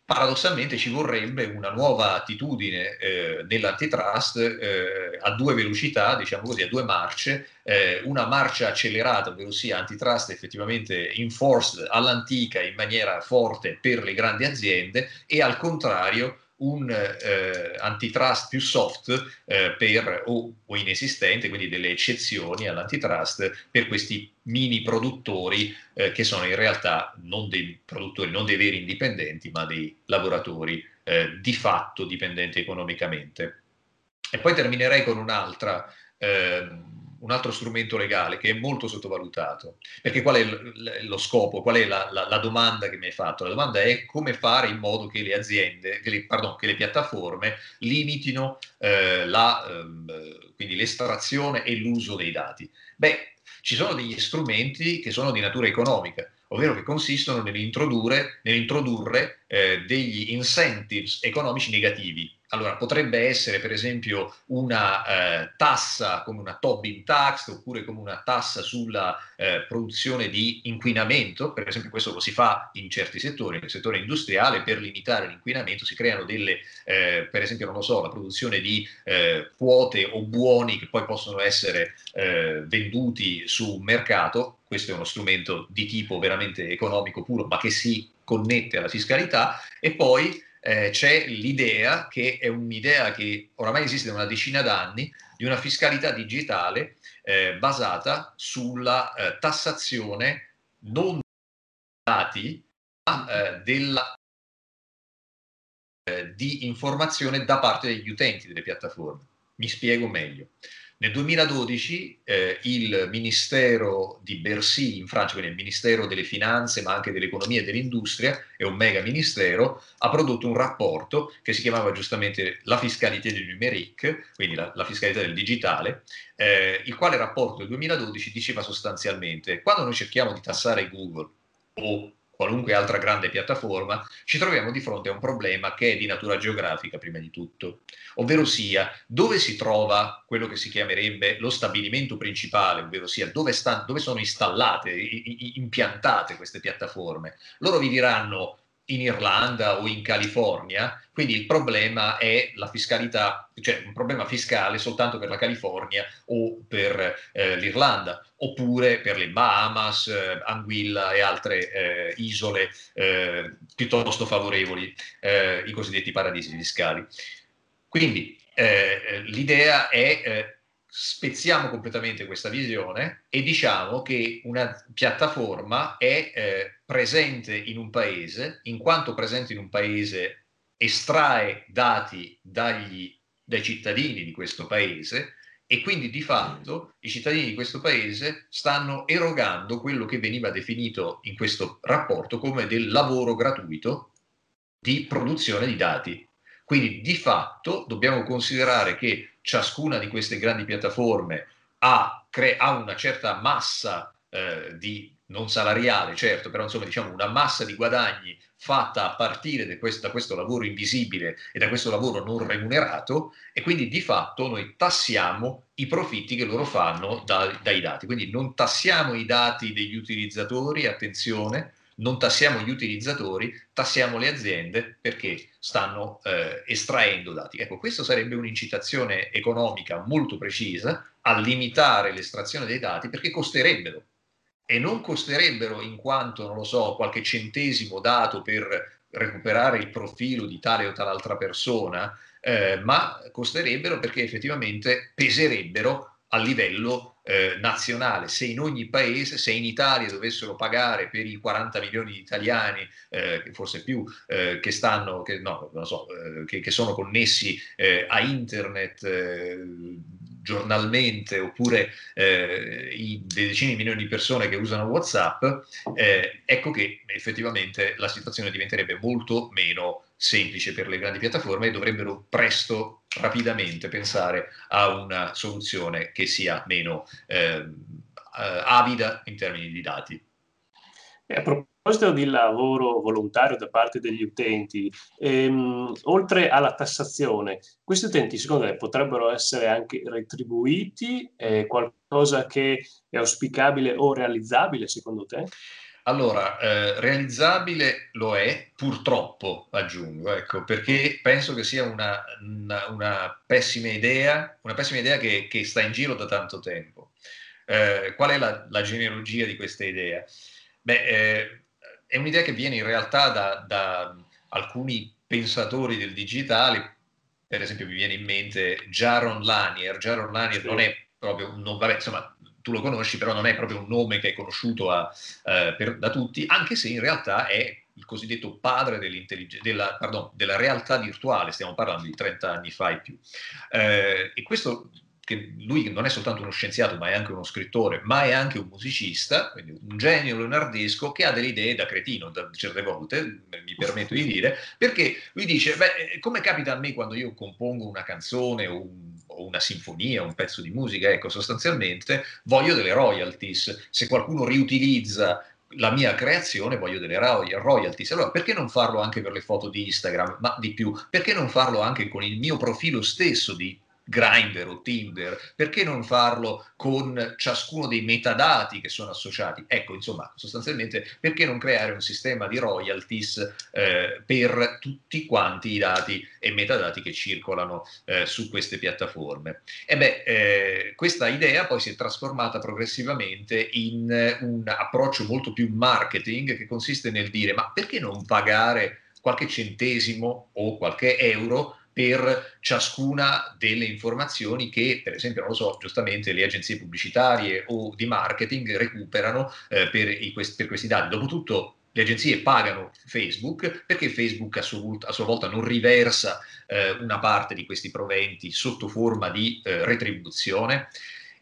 paradossalmente ci vorrebbe una nuova attitudine eh, nell'antitrust eh, a due velocità, diciamo così, a due marce, eh, una marcia accelerata, ovvero sia antitrust effettivamente enforced all'antica in maniera forte per le grandi aziende e al contrario un eh, antitrust più soft eh, per, o, o, inesistente, quindi delle eccezioni all'antitrust per questi mini produttori eh, che sono in realtà non dei produttori, non dei veri indipendenti, ma dei lavoratori eh, di fatto dipendenti economicamente. E poi terminerei con un'altra ehm, un altro strumento legale che è molto sottovalutato. Perché qual è lo scopo, qual è la, la, la, domanda che mi hai fatto? La domanda è come fare in modo che le aziende, che le, pardon, che le piattaforme limitino eh, la, eh, quindi l'estrazione e l'uso dei dati. Beh, ci sono degli strumenti che sono di natura economica, ovvero che consistono nell'introdurre, nell'introdurre eh, degli incentives economici negativi allora, potrebbe essere per esempio una eh, tassa come una Tobin tax oppure come una tassa sulla eh, produzione di inquinamento, per esempio questo lo si fa in certi settori, nel settore industriale. Per limitare l'inquinamento si creano delle, eh, per esempio non lo so, la produzione di eh, quote o buoni che poi possono essere eh, venduti su un mercato, questo è uno strumento di tipo veramente economico puro ma che si connette alla fiscalità. E poi eh, c'è l'idea, che è un'idea che oramai esiste da una decina d'anni, di una fiscalità digitale eh, basata sulla eh, tassazione non dati, ma eh, della, eh, di informazione da parte degli utenti delle piattaforme. Mi spiego meglio. Nel 2012 eh, il Ministero di Bercy in Francia, quindi il Ministero delle Finanze ma anche dell'Economia e dell'Industria, è un mega ministero, ha prodotto un rapporto che si chiamava giustamente la fiscalità del numerique, quindi la, la fiscalità del digitale, eh, il quale rapporto del 2012 diceva sostanzialmente quando noi cerchiamo di tassare Google o qualunque altra grande piattaforma, ci troviamo di fronte a un problema che è di natura geografica prima di tutto, ovvero sia dove si trova quello che si chiamerebbe lo stabilimento principale, ovvero sia dove, sta, dove sono installate, impiantate queste piattaforme. Loro vi diranno in Irlanda o in California, quindi il problema è la fiscalità, cioè un problema fiscale soltanto per la California o per eh, l'Irlanda, oppure per le Bahamas, eh, Anguilla e altre eh, isole eh, piuttosto favorevoli, eh, i cosiddetti paradisi fiscali. Quindi eh, l'idea è spezziamo completamente questa visione e diciamo che una piattaforma è eh, presente in un paese, in quanto presente in un paese estrae dati dagli, dai cittadini di questo paese e quindi di fatto i cittadini di questo paese stanno erogando quello che veniva definito in questo rapporto come del lavoro gratuito di produzione di dati. Quindi di fatto dobbiamo considerare che ciascuna di queste grandi piattaforme ha, cre- ha una certa massa eh, di non salariale, certo, però insomma diciamo una massa di guadagni fatta a partire da questo, da questo, lavoro invisibile e da questo lavoro non remunerato e quindi di fatto noi tassiamo i profitti che loro fanno da, dai dati. Quindi non tassiamo i dati degli utilizzatori, attenzione, non tassiamo gli utilizzatori, tassiamo le aziende perché stanno eh, estraendo dati. Ecco, questa sarebbe un'incitazione economica molto precisa a limitare l'estrazione dei dati perché costerebbero e non costerebbero in quanto, non lo so, qualche centesimo dato per recuperare il profilo di tale o tal'altra persona, eh, ma costerebbero perché effettivamente peserebbero a livello eh, nazionale. Se in ogni paese, se in Italia dovessero pagare per i 40 milioni di italiani, eh, forse più, eh, che stanno, che, no, so, eh, che, che, sono connessi eh, a internet giornalmente oppure eh, i decine di milioni di persone che usano WhatsApp, eh, ecco che effettivamente la situazione diventerebbe molto meno semplice per le grandi piattaforme e dovrebbero presto, rapidamente pensare a una soluzione che sia meno eh, avida in termini di dati. E a proposito di lavoro volontario da parte degli utenti, ehm, oltre alla tassazione, questi utenti secondo te potrebbero essere anche retribuiti? È qualcosa che è auspicabile o realizzabile secondo te? Allora, eh, realizzabile lo è, purtroppo aggiungo, ecco, perché penso che sia una, una, una pessima idea, una pessima idea che, che, sta in giro da tanto tempo. Eh, qual è la, la genealogia di questa idea? Beh, eh, è un'idea che viene in realtà da, da, alcuni pensatori del digitale, per esempio mi viene in mente Jaron Lanier. Jaron Lanier sì. non è proprio un nome, vabbè, insomma, tu lo conosci, però non è proprio un nome che è conosciuto a, eh, per, da tutti, anche se in realtà è il cosiddetto padre della, pardon, della realtà virtuale, stiamo parlando di 30 anni fa e più. Eh, e questo che lui non è soltanto uno scienziato, ma è anche uno scrittore, ma è anche un musicista, quindi un genio leonardesco che ha delle idee da cretino, da certe volte, mi permetto di dire, perché lui dice, beh, eh, come capita a me quando io compongo una canzone o, un, o una sinfonia, un pezzo di musica, ecco, sostanzialmente voglio delle royalties. Se qualcuno riutilizza la mia creazione voglio delle royalties. Allora, perché non farlo anche per le foto di Instagram? Ma di più, perché non farlo anche con il mio profilo stesso di Grindr o Tinder, perché non farlo con ciascuno dei metadati che sono associati? Ecco, insomma, sostanzialmente, perché non creare un sistema di royalties eh, per tutti quanti i dati e metadati che circolano eh, su queste piattaforme? E beh, eh, questa idea poi si è trasformata progressivamente in un approccio molto più marketing che consiste nel dire ma perché non pagare qualche centesimo o qualche euro per ciascuna delle informazioni che, per esempio, non lo so, giustamente le agenzie pubblicitarie o di marketing recuperano eh, per, i, per questi dati. Dopotutto le agenzie pagano Facebook perché Facebook a sua, volta, a sua volta non riversa eh, una parte di questi proventi sotto forma di eh, retribuzione.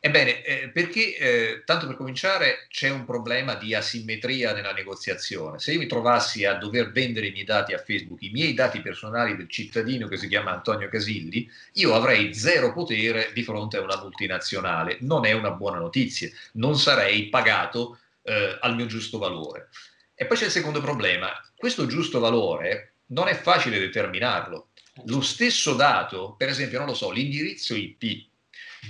Ebbene, eh, perché eh, tanto per cominciare c'è un problema di asimmetria nella negoziazione. Se io mi trovassi a dover vendere i miei dati a Facebook, i miei dati personali del cittadino che si chiama Antonio Casilli, io avrei zero potere di fronte a una multinazionale. Non è una buona notizia, non sarei pagato eh, al mio giusto valore. E poi c'è il secondo problema, questo giusto valore non è facile determinarlo. Lo stesso dato, per esempio, non lo so, l'indirizzo IP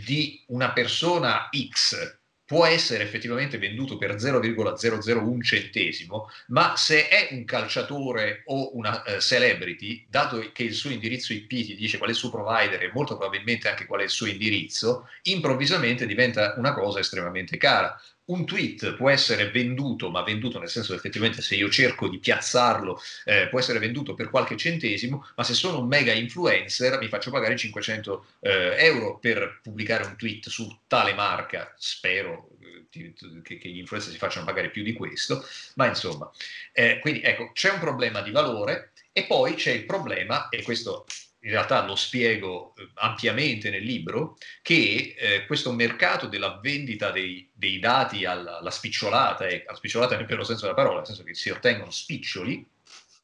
di una persona X può essere effettivamente venduto per 0,001 centesimo, ma se è un calciatore o una uh, celebrity, dato che il suo indirizzo IP ti dice qual è il suo provider e molto probabilmente anche qual è il suo indirizzo, improvvisamente diventa una cosa estremamente cara. Un tweet può essere venduto, ma venduto nel senso che effettivamente se io cerco di piazzarlo eh, può essere venduto per qualche centesimo, ma se sono un mega influencer mi faccio pagare 500 eh, euro per pubblicare un tweet su tale marca, spero eh, che, che, gli influencer si facciano pagare più di questo, ma insomma, eh, quindi ecco, c'è un problema di valore e poi c'è il problema, e questo in realtà lo spiego eh, ampiamente nel libro, che eh, questo mercato della vendita dei, dei dati alla, alla spicciolata, e alla spicciolata nel vero senso della parola, nel senso che si ottengono spiccioli,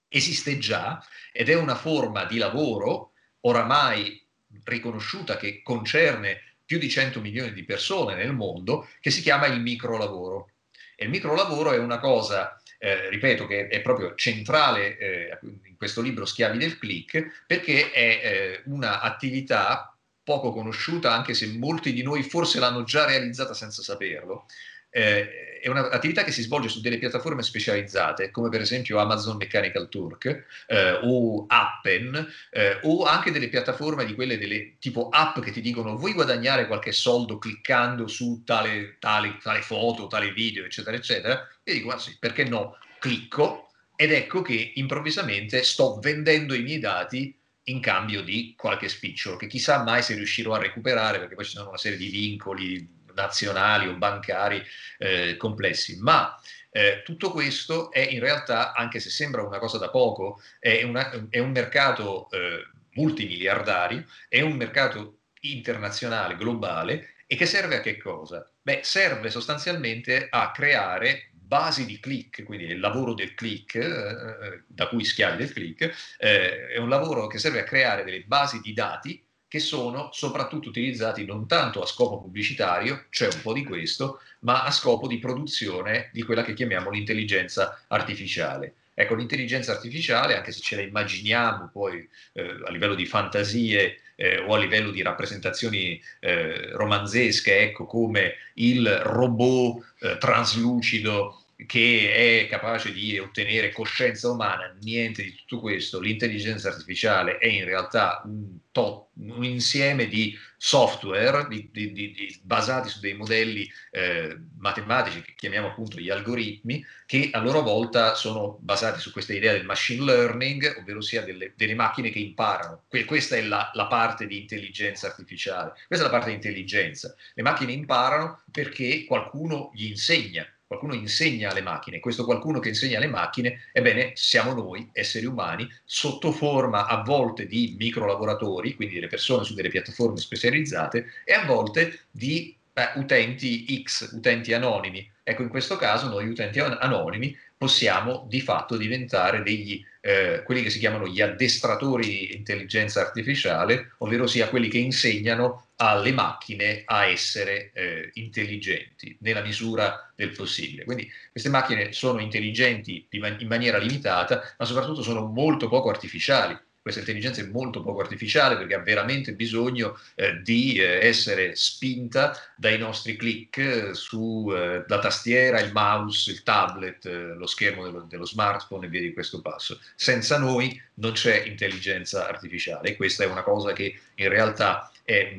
esiste già ed è una forma di lavoro oramai riconosciuta che concerne più di 100 milioni di persone nel mondo, che si chiama il microlavoro. E il microlavoro è una cosa eh, ripeto che è proprio centrale eh, in questo libro Schiavi del click, perché è eh, un'attività poco conosciuta, anche se molti di noi forse l'hanno già realizzata senza saperlo, eh, è un'attività che si svolge su delle piattaforme specializzate, come per esempio Amazon Mechanical Turk eh, o Appen, eh, o anche delle piattaforme di quelle delle, tipo app che ti dicono vuoi guadagnare qualche soldo cliccando su tale, tale, tale foto, tale video, eccetera, eccetera. E dico, ma sì, perché no? Clicco ed ecco che improvvisamente sto vendendo i miei dati in cambio di qualche spicciolo, che chissà mai se riuscirò a recuperare, perché poi ci sono una serie di vincoli nazionali o bancari eh, complessi, ma eh, tutto questo è in realtà, anche se sembra una cosa da poco, è, una, è un mercato eh, multimiliardario, è un mercato internazionale, globale, e che serve a che cosa? Beh, serve sostanzialmente a creare basi di click, quindi il lavoro del click, eh, eh da cui schiavi del click, eh, è un lavoro che serve a creare delle basi di dati che sono soprattutto utilizzati non tanto a scopo pubblicitario, c'è un po' di questo, ma a scopo di produzione di quella che chiamiamo l'intelligenza artificiale. Ecco, l'intelligenza artificiale, anche se ce la immaginiamo poi eh, a livello di fantasie eh, o a livello di rappresentazioni eh, romanzesche, ecco, come il robot eh, traslucido che è capace di ottenere coscienza umana, niente di tutto questo. L'intelligenza artificiale è in realtà un, to- un insieme di software di, di, di, basati su dei modelli eh, matematici che chiamiamo appunto gli algoritmi, che a loro volta sono basati su questa idea del machine learning, ovvero sia delle, delle macchine che imparano. Que- questa è la, la parte di intelligenza artificiale, questa è la parte di intelligenza. Le macchine imparano perché qualcuno gli insegna qualcuno insegna alle macchine, questo qualcuno che insegna alle macchine, ebbene siamo noi, esseri umani, sotto forma a volte di microlavoratori, quindi delle persone su delle piattaforme specializzate, e a volte di eh, utenti X, utenti anonimi. Ecco, in questo caso noi utenti anonimi possiamo di fatto diventare degli, eh, quelli che si chiamano gli addestratori di intelligenza artificiale, ovvero sia quelli che insegnano alle macchine a essere eh, intelligenti nella misura del possibile. Quindi queste macchine sono intelligenti in maniera limitata, ma soprattutto sono molto poco artificiali questa intelligenza è molto poco artificiale perché ha veramente bisogno eh, di eh, essere spinta dai nostri click eh, sulla eh, tastiera, il mouse, il tablet, eh, lo schermo dello, dello, smartphone e via di questo passo. Senza noi non c'è intelligenza artificiale e questa è una cosa che in realtà è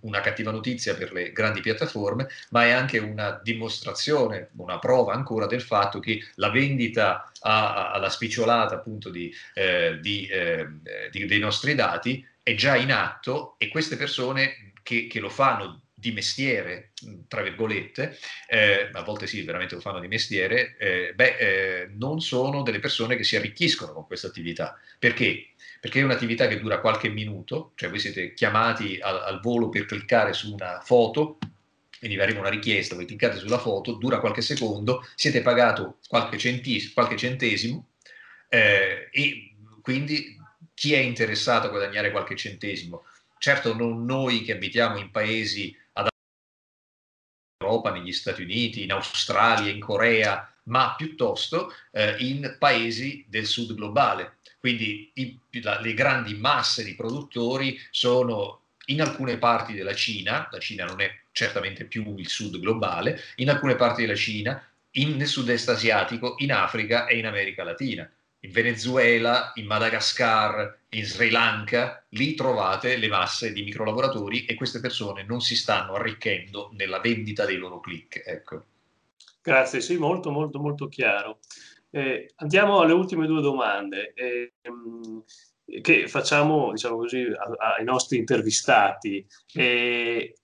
una cattiva notizia per le grandi piattaforme, ma è anche una dimostrazione, una prova ancora del fatto che la vendita a, alla spicciolata appunto di, eh, di, eh, di, dei nostri dati è già in atto e queste persone che, che lo fanno di mestiere, tra virgolette, eh, a volte sì, veramente lo fanno di mestiere, eh, beh, eh, non sono delle persone che si arricchiscono con questa attività. Perché? perché è un'attività che dura qualche minuto, cioè voi siete chiamati al, al volo per cliccare su una foto, quindi vi arriva una richiesta, voi cliccate sulla foto, dura qualche secondo, siete pagato qualche, centis- qualche centesimo eh, e quindi chi è interessato a guadagnare qualche centesimo? Certo non noi che abitiamo in paesi ad Europa, negli Stati Uniti, in Australia, in Corea, ma piuttosto eh, in paesi del sud globale, quindi i, la, le grandi masse di produttori sono in alcune parti della Cina, la Cina non è certamente più il sud globale, in alcune parti della Cina, in, nel sud-est asiatico, in Africa e in America Latina. In Venezuela, in Madagascar, in Sri Lanka, lì trovate le masse di microlavoratori e queste persone non si stanno arricchendo nella vendita dei loro click. Ecco. Grazie, sì, molto, molto, molto chiaro. Eh, andiamo alle ultime due domande eh, che facciamo, diciamo così, ai nostri intervistati. Eh,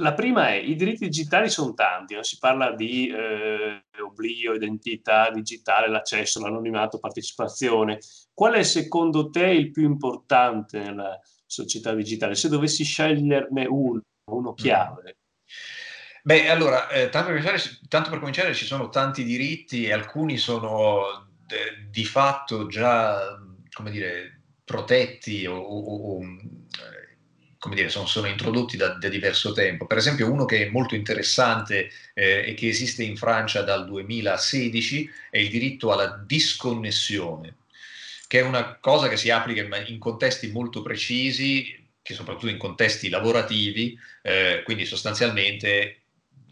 la prima è, i diritti digitali sono tanti, no? si parla di eh, oblio, identità digitale, l'accesso, l'anonimato, partecipazione. Qual è secondo te il più importante nella società digitale? Se dovessi sceglierne uno, uno chiave. Beh, allora, eh, tanto, per tanto, per cominciare, ci sono tanti diritti e alcuni sono de, di fatto già, come dire, protetti o, o, o eh, come dire, sono, sono introdotti da, da, diverso tempo. Per esempio, uno che è molto interessante eh, e che esiste in Francia dal 2016 è il diritto alla disconnessione, che è una cosa che si applica in, in contesti molto precisi, che soprattutto in contesti lavorativi, eh, quindi sostanzialmente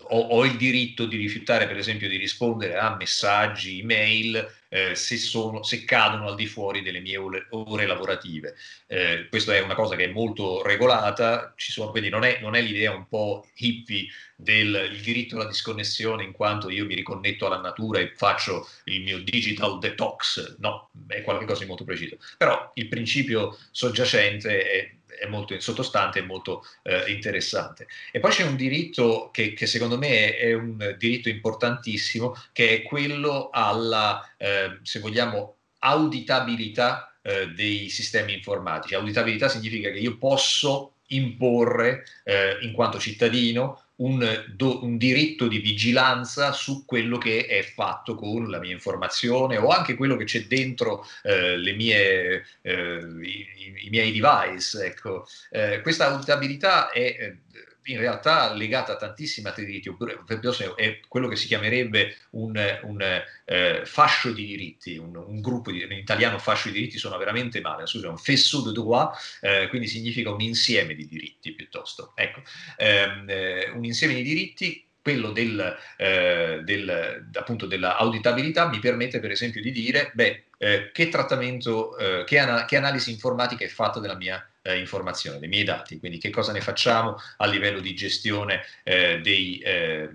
ho, ho, il diritto di rifiutare, per esempio, di rispondere a messaggi, email, eh, se, sono, se, cadono al di fuori delle mie ore, ore lavorative. Eh, questa è una cosa che è molto regolata, sono, quindi non è, non è, l'idea un po' hippie del diritto alla disconnessione in quanto io mi riconnetto alla natura e faccio il mio digital detox, no, è qualcosa di molto preciso. Però il principio soggiacente è è molto sottostante e molto eh, interessante. E poi c'è un diritto che, che secondo me è, un diritto importantissimo, che è quello alla, eh, se vogliamo, auditabilità eh, dei sistemi informatici. Auditabilità significa che io posso imporre, eh, in quanto cittadino, un, do, un, diritto di vigilanza su quello che è fatto con la mia informazione o anche quello che c'è dentro eh, mie, eh, i, i, miei device. Ecco. Eh, questa auditabilità è eh, in realtà legata a tantissimi altri diritti, oppure è quello che si chiamerebbe un, un eh, fascio di diritti, un, un, gruppo di, in italiano fascio di diritti sono veramente male, scusa, un faisceau de droit, eh, quindi significa un insieme di diritti piuttosto. Ecco, ehm, eh, un insieme di diritti quello del, eh, del, appunto dell'auditabilità mi permette per esempio di dire, beh, eh, che trattamento, eh, che, ana- che, analisi informatica è fatta della mia eh, informazione, dei miei dati, quindi che cosa ne facciamo a livello di gestione eh, dei, eh,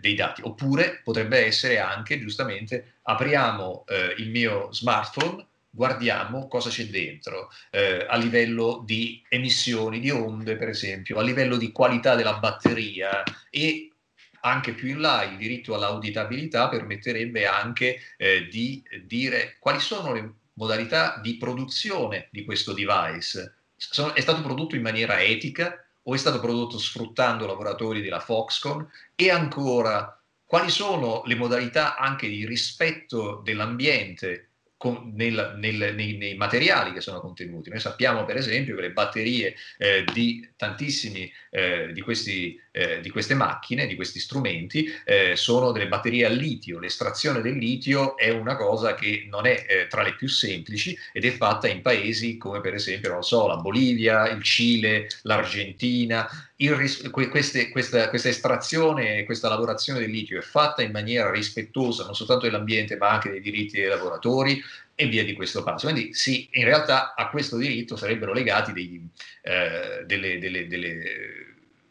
dei, dati. Oppure potrebbe essere anche, giustamente, apriamo il mio smartphone, guardiamo cosa c'è dentro eh, a livello di emissioni di onde, per esempio, a livello di qualità della batteria e anche più in là il diritto all'auditabilità permetterebbe anche eh, di dire quali sono le modalità di produzione di questo device. Sono, è stato prodotto in maniera etica o è stato prodotto sfruttando lavoratori della Foxconn? E ancora, quali sono le modalità anche di rispetto dell'ambiente con, nel, nel, nei, nei, materiali che sono contenuti. Noi sappiamo per esempio che le batterie eh, di tantissimi eh, di, questi, eh, di, queste macchine, di questi strumenti, eh, sono delle batterie al litio. L'estrazione del litio è una cosa che non è eh, tra le più semplici ed è fatta in paesi come per esempio, non so, la Bolivia, il Cile, l'Argentina, ris- queste, questa, questa, estrazione, questa lavorazione del litio è fatta in maniera rispettosa non soltanto dell'ambiente ma anche dei diritti dei lavoratori e via di questo passo. Quindi sì, in realtà a questo diritto sarebbero legati dei, eh, delle, delle, delle,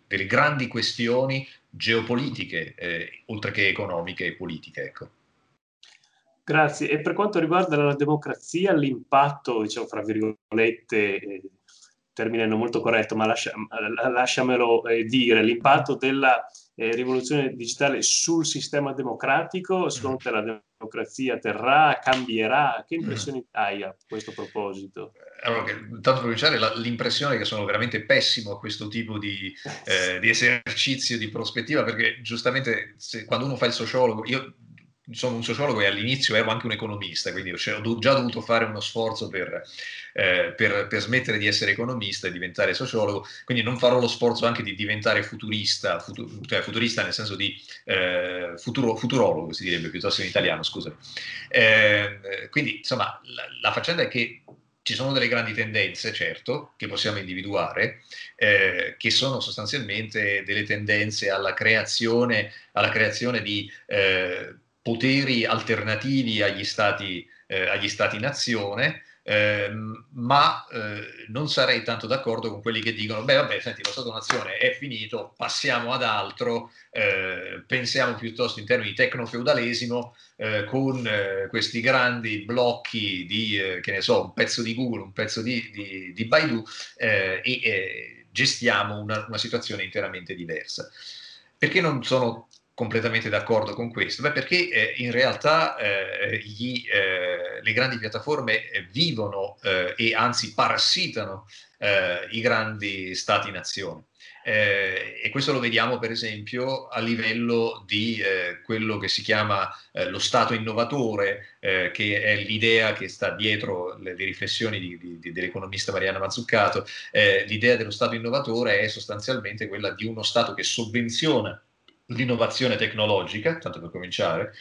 delle, grandi questioni geopolitiche, eh, oltre che economiche e politiche. Ecco. Grazie. E per quanto riguarda la democrazia, l'impatto, diciamo, fra virgolette, eh, termine non molto corretto, ma lascia, lasciamelo eh, dire, l'impatto della eh, rivoluzione digitale sul sistema democratico, secondo te la democrazia terrà, cambierà? Che impressioni hai a questo proposito? Allora, tanto per cominciare, la, l'impressione che sono veramente pessimo a questo tipo di, eh, di esercizio di prospettiva, perché giustamente se, quando uno fa il sociologo, io sono un sociologo e all'inizio ero anche un economista, quindi ho già dovuto fare uno sforzo per, eh, per, per, smettere di essere economista e diventare sociologo, quindi non farò lo sforzo anche di diventare futurista, futu, cioè futurista nel senso di eh, futuro, futurologo, si direbbe piuttosto in italiano, scusami. Eh, quindi insomma la, la faccenda è che ci sono delle grandi tendenze, certo, che possiamo individuare, eh, che sono sostanzialmente delle tendenze alla creazione, alla creazione di eh, poteri alternativi agli stati, eh, agli stati nazione, eh, ma eh, non sarei tanto d'accordo con quelli che dicono, beh vabbè, senti, lo Stato-nazione è finito, passiamo ad altro, eh, pensiamo piuttosto in termini di tecnofeudalesimo, eh, con eh, questi grandi blocchi di, eh, che ne so, un pezzo di Google, un pezzo di, di, di Baidu, e gestiamo una, una situazione interamente diversa. Perché non sono completamente d'accordo con questo? Beh, perché eh, in realtà eh, gli, eh, le grandi piattaforme eh, vivono eh, e anzi parassitano eh, i grandi stati-nazione. e questo lo vediamo per esempio a livello di quello che si chiama lo Stato innovatore, che è l'idea che sta dietro le, le riflessioni di, di, dell'economista Mariana Mazzuccato. l'idea dello Stato innovatore è sostanzialmente quella di uno Stato che sovvenziona l'innovazione tecnologica, tanto per cominciare,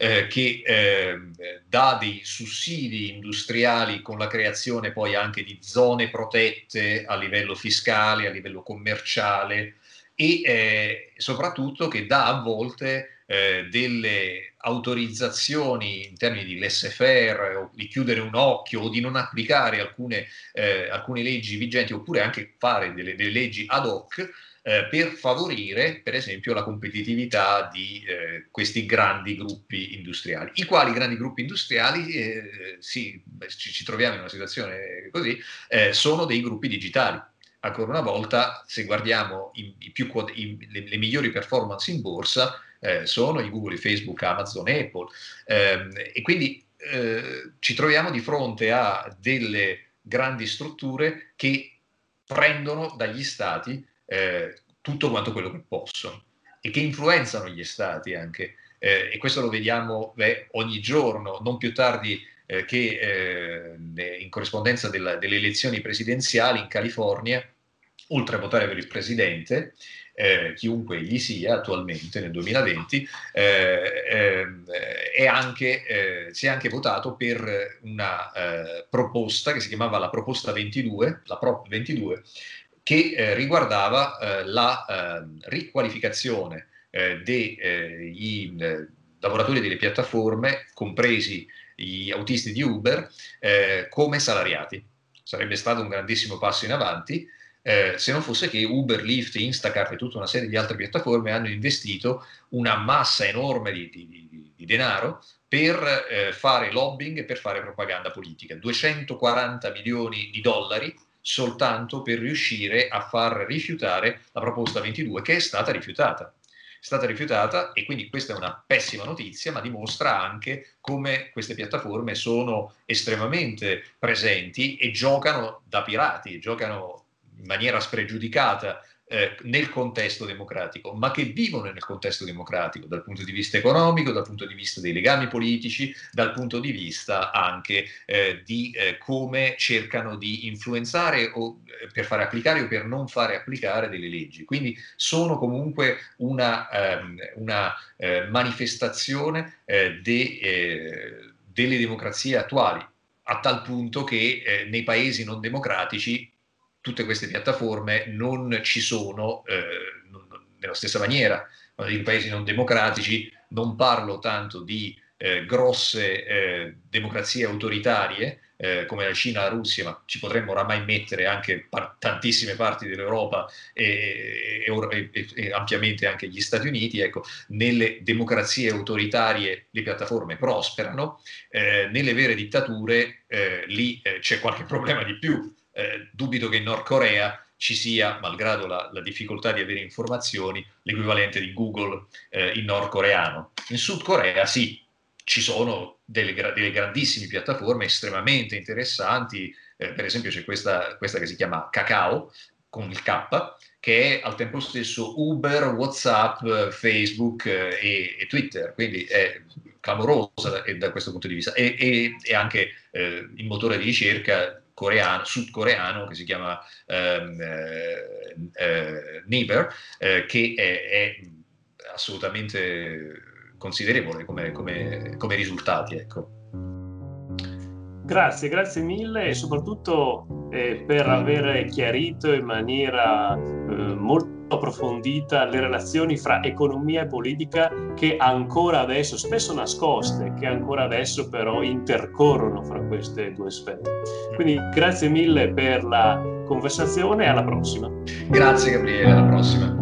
eh, che eh, dà dei sussidi industriali con la creazione poi anche di zone protette a livello fiscale, a livello commerciale e eh, soprattutto che dà a volte eh, delle autorizzazioni in termini di laissez-faire o di chiudere un occhio o di non applicare alcune, eh, alcune leggi vigenti oppure anche fare delle, delle leggi ad hoc eh, per favorire, per esempio, la competitività di eh, questi grandi gruppi industriali. I quali grandi gruppi industriali, eh, sì, ci, ci, troviamo in una situazione così, eh, sono dei gruppi digitali. Ancora una volta, se guardiamo i, i più, i, le, le, migliori performance in borsa, eh, sono i Google, Facebook, Amazon, Apple. Ehm, e quindi eh, ci troviamo di fronte a delle grandi strutture che prendono dagli stati eh, tutto quanto quello che possono e che influenzano gli stati anche. Eh, e questo lo vediamo beh, ogni giorno, non più tardi eh, che eh, in corrispondenza della, delle elezioni presidenziali in California, oltre a votare per il presidente, eh, chiunque gli sia attualmente nel 2020, eh, è anche, eh, si è anche votato per una eh, proposta che si chiamava la proposta 22, la Prop 22, che eh, riguardava eh, la ehm, riqualificazione eh, degli eh, lavoratori delle piattaforme, compresi gli autisti di Uber, eh, come salariati. Sarebbe stato un grandissimo passo in avanti. Eh, se non fosse che Uber, Lyft, Instacart e tutta una serie di altre piattaforme hanno investito una massa enorme di, di, di denaro per eh, fare lobbying e per fare propaganda politica. 240 milioni di dollari soltanto per riuscire a far rifiutare la proposta 22 che è stata rifiutata. È stata rifiutata e quindi questa è una pessima notizia, ma dimostra anche come queste piattaforme sono estremamente presenti e giocano da pirati, giocano in maniera spregiudicata eh, nel contesto democratico, ma che vivono nel contesto democratico dal punto di vista economico, dal punto di vista dei legami politici, dal punto di vista anche eh, di eh, come cercano di influenzare o eh, per fare applicare o per non fare applicare delle leggi. Quindi sono comunque una, ehm, una eh, manifestazione eh, de, delle democrazie attuali, a tal punto che nei paesi non democratici tutte queste piattaforme non ci sono eh, nella stessa maniera. Dico paesi non democratici non parlo tanto di eh, grosse eh, democrazie autoritarie eh, come la Cina, la Russia, ma ci potremmo oramai mettere anche par- tantissime parti dell'Europa e, e, e, e, ampiamente anche gli Stati Uniti. Ecco, nelle democrazie autoritarie le piattaforme prosperano, eh, nelle vere dittature eh, lì c'è qualche problema di più eh, dubito che in Nord Corea ci sia, malgrado la, la, difficoltà di avere informazioni, l'equivalente di Google eh, in nordcoreano. In Sud Corea sì, ci sono delle, delle grandissime piattaforme estremamente interessanti, eh, per esempio c'è questa, questa, che si chiama Kakao, con il K, che è al tempo stesso Uber, Whatsapp, Facebook eh, e, e, Twitter, quindi è clamorosa da, da questo punto di vista. E, e, e anche eh, il motore di ricerca coreano, sudcoreano che si chiama ehm, eh, eh, Neighbor, eh, che è, è, assolutamente considerevole come, come, come risultati. Ecco. Grazie, grazie mille e soprattutto eh, per aver chiarito in maniera eh, molto approfondita le relazioni fra economia e politica che ancora adesso, spesso nascoste, che ancora adesso però intercorrono fra queste due sfere. Quindi grazie mille per la conversazione e alla prossima. Grazie Gabriele, alla prossima.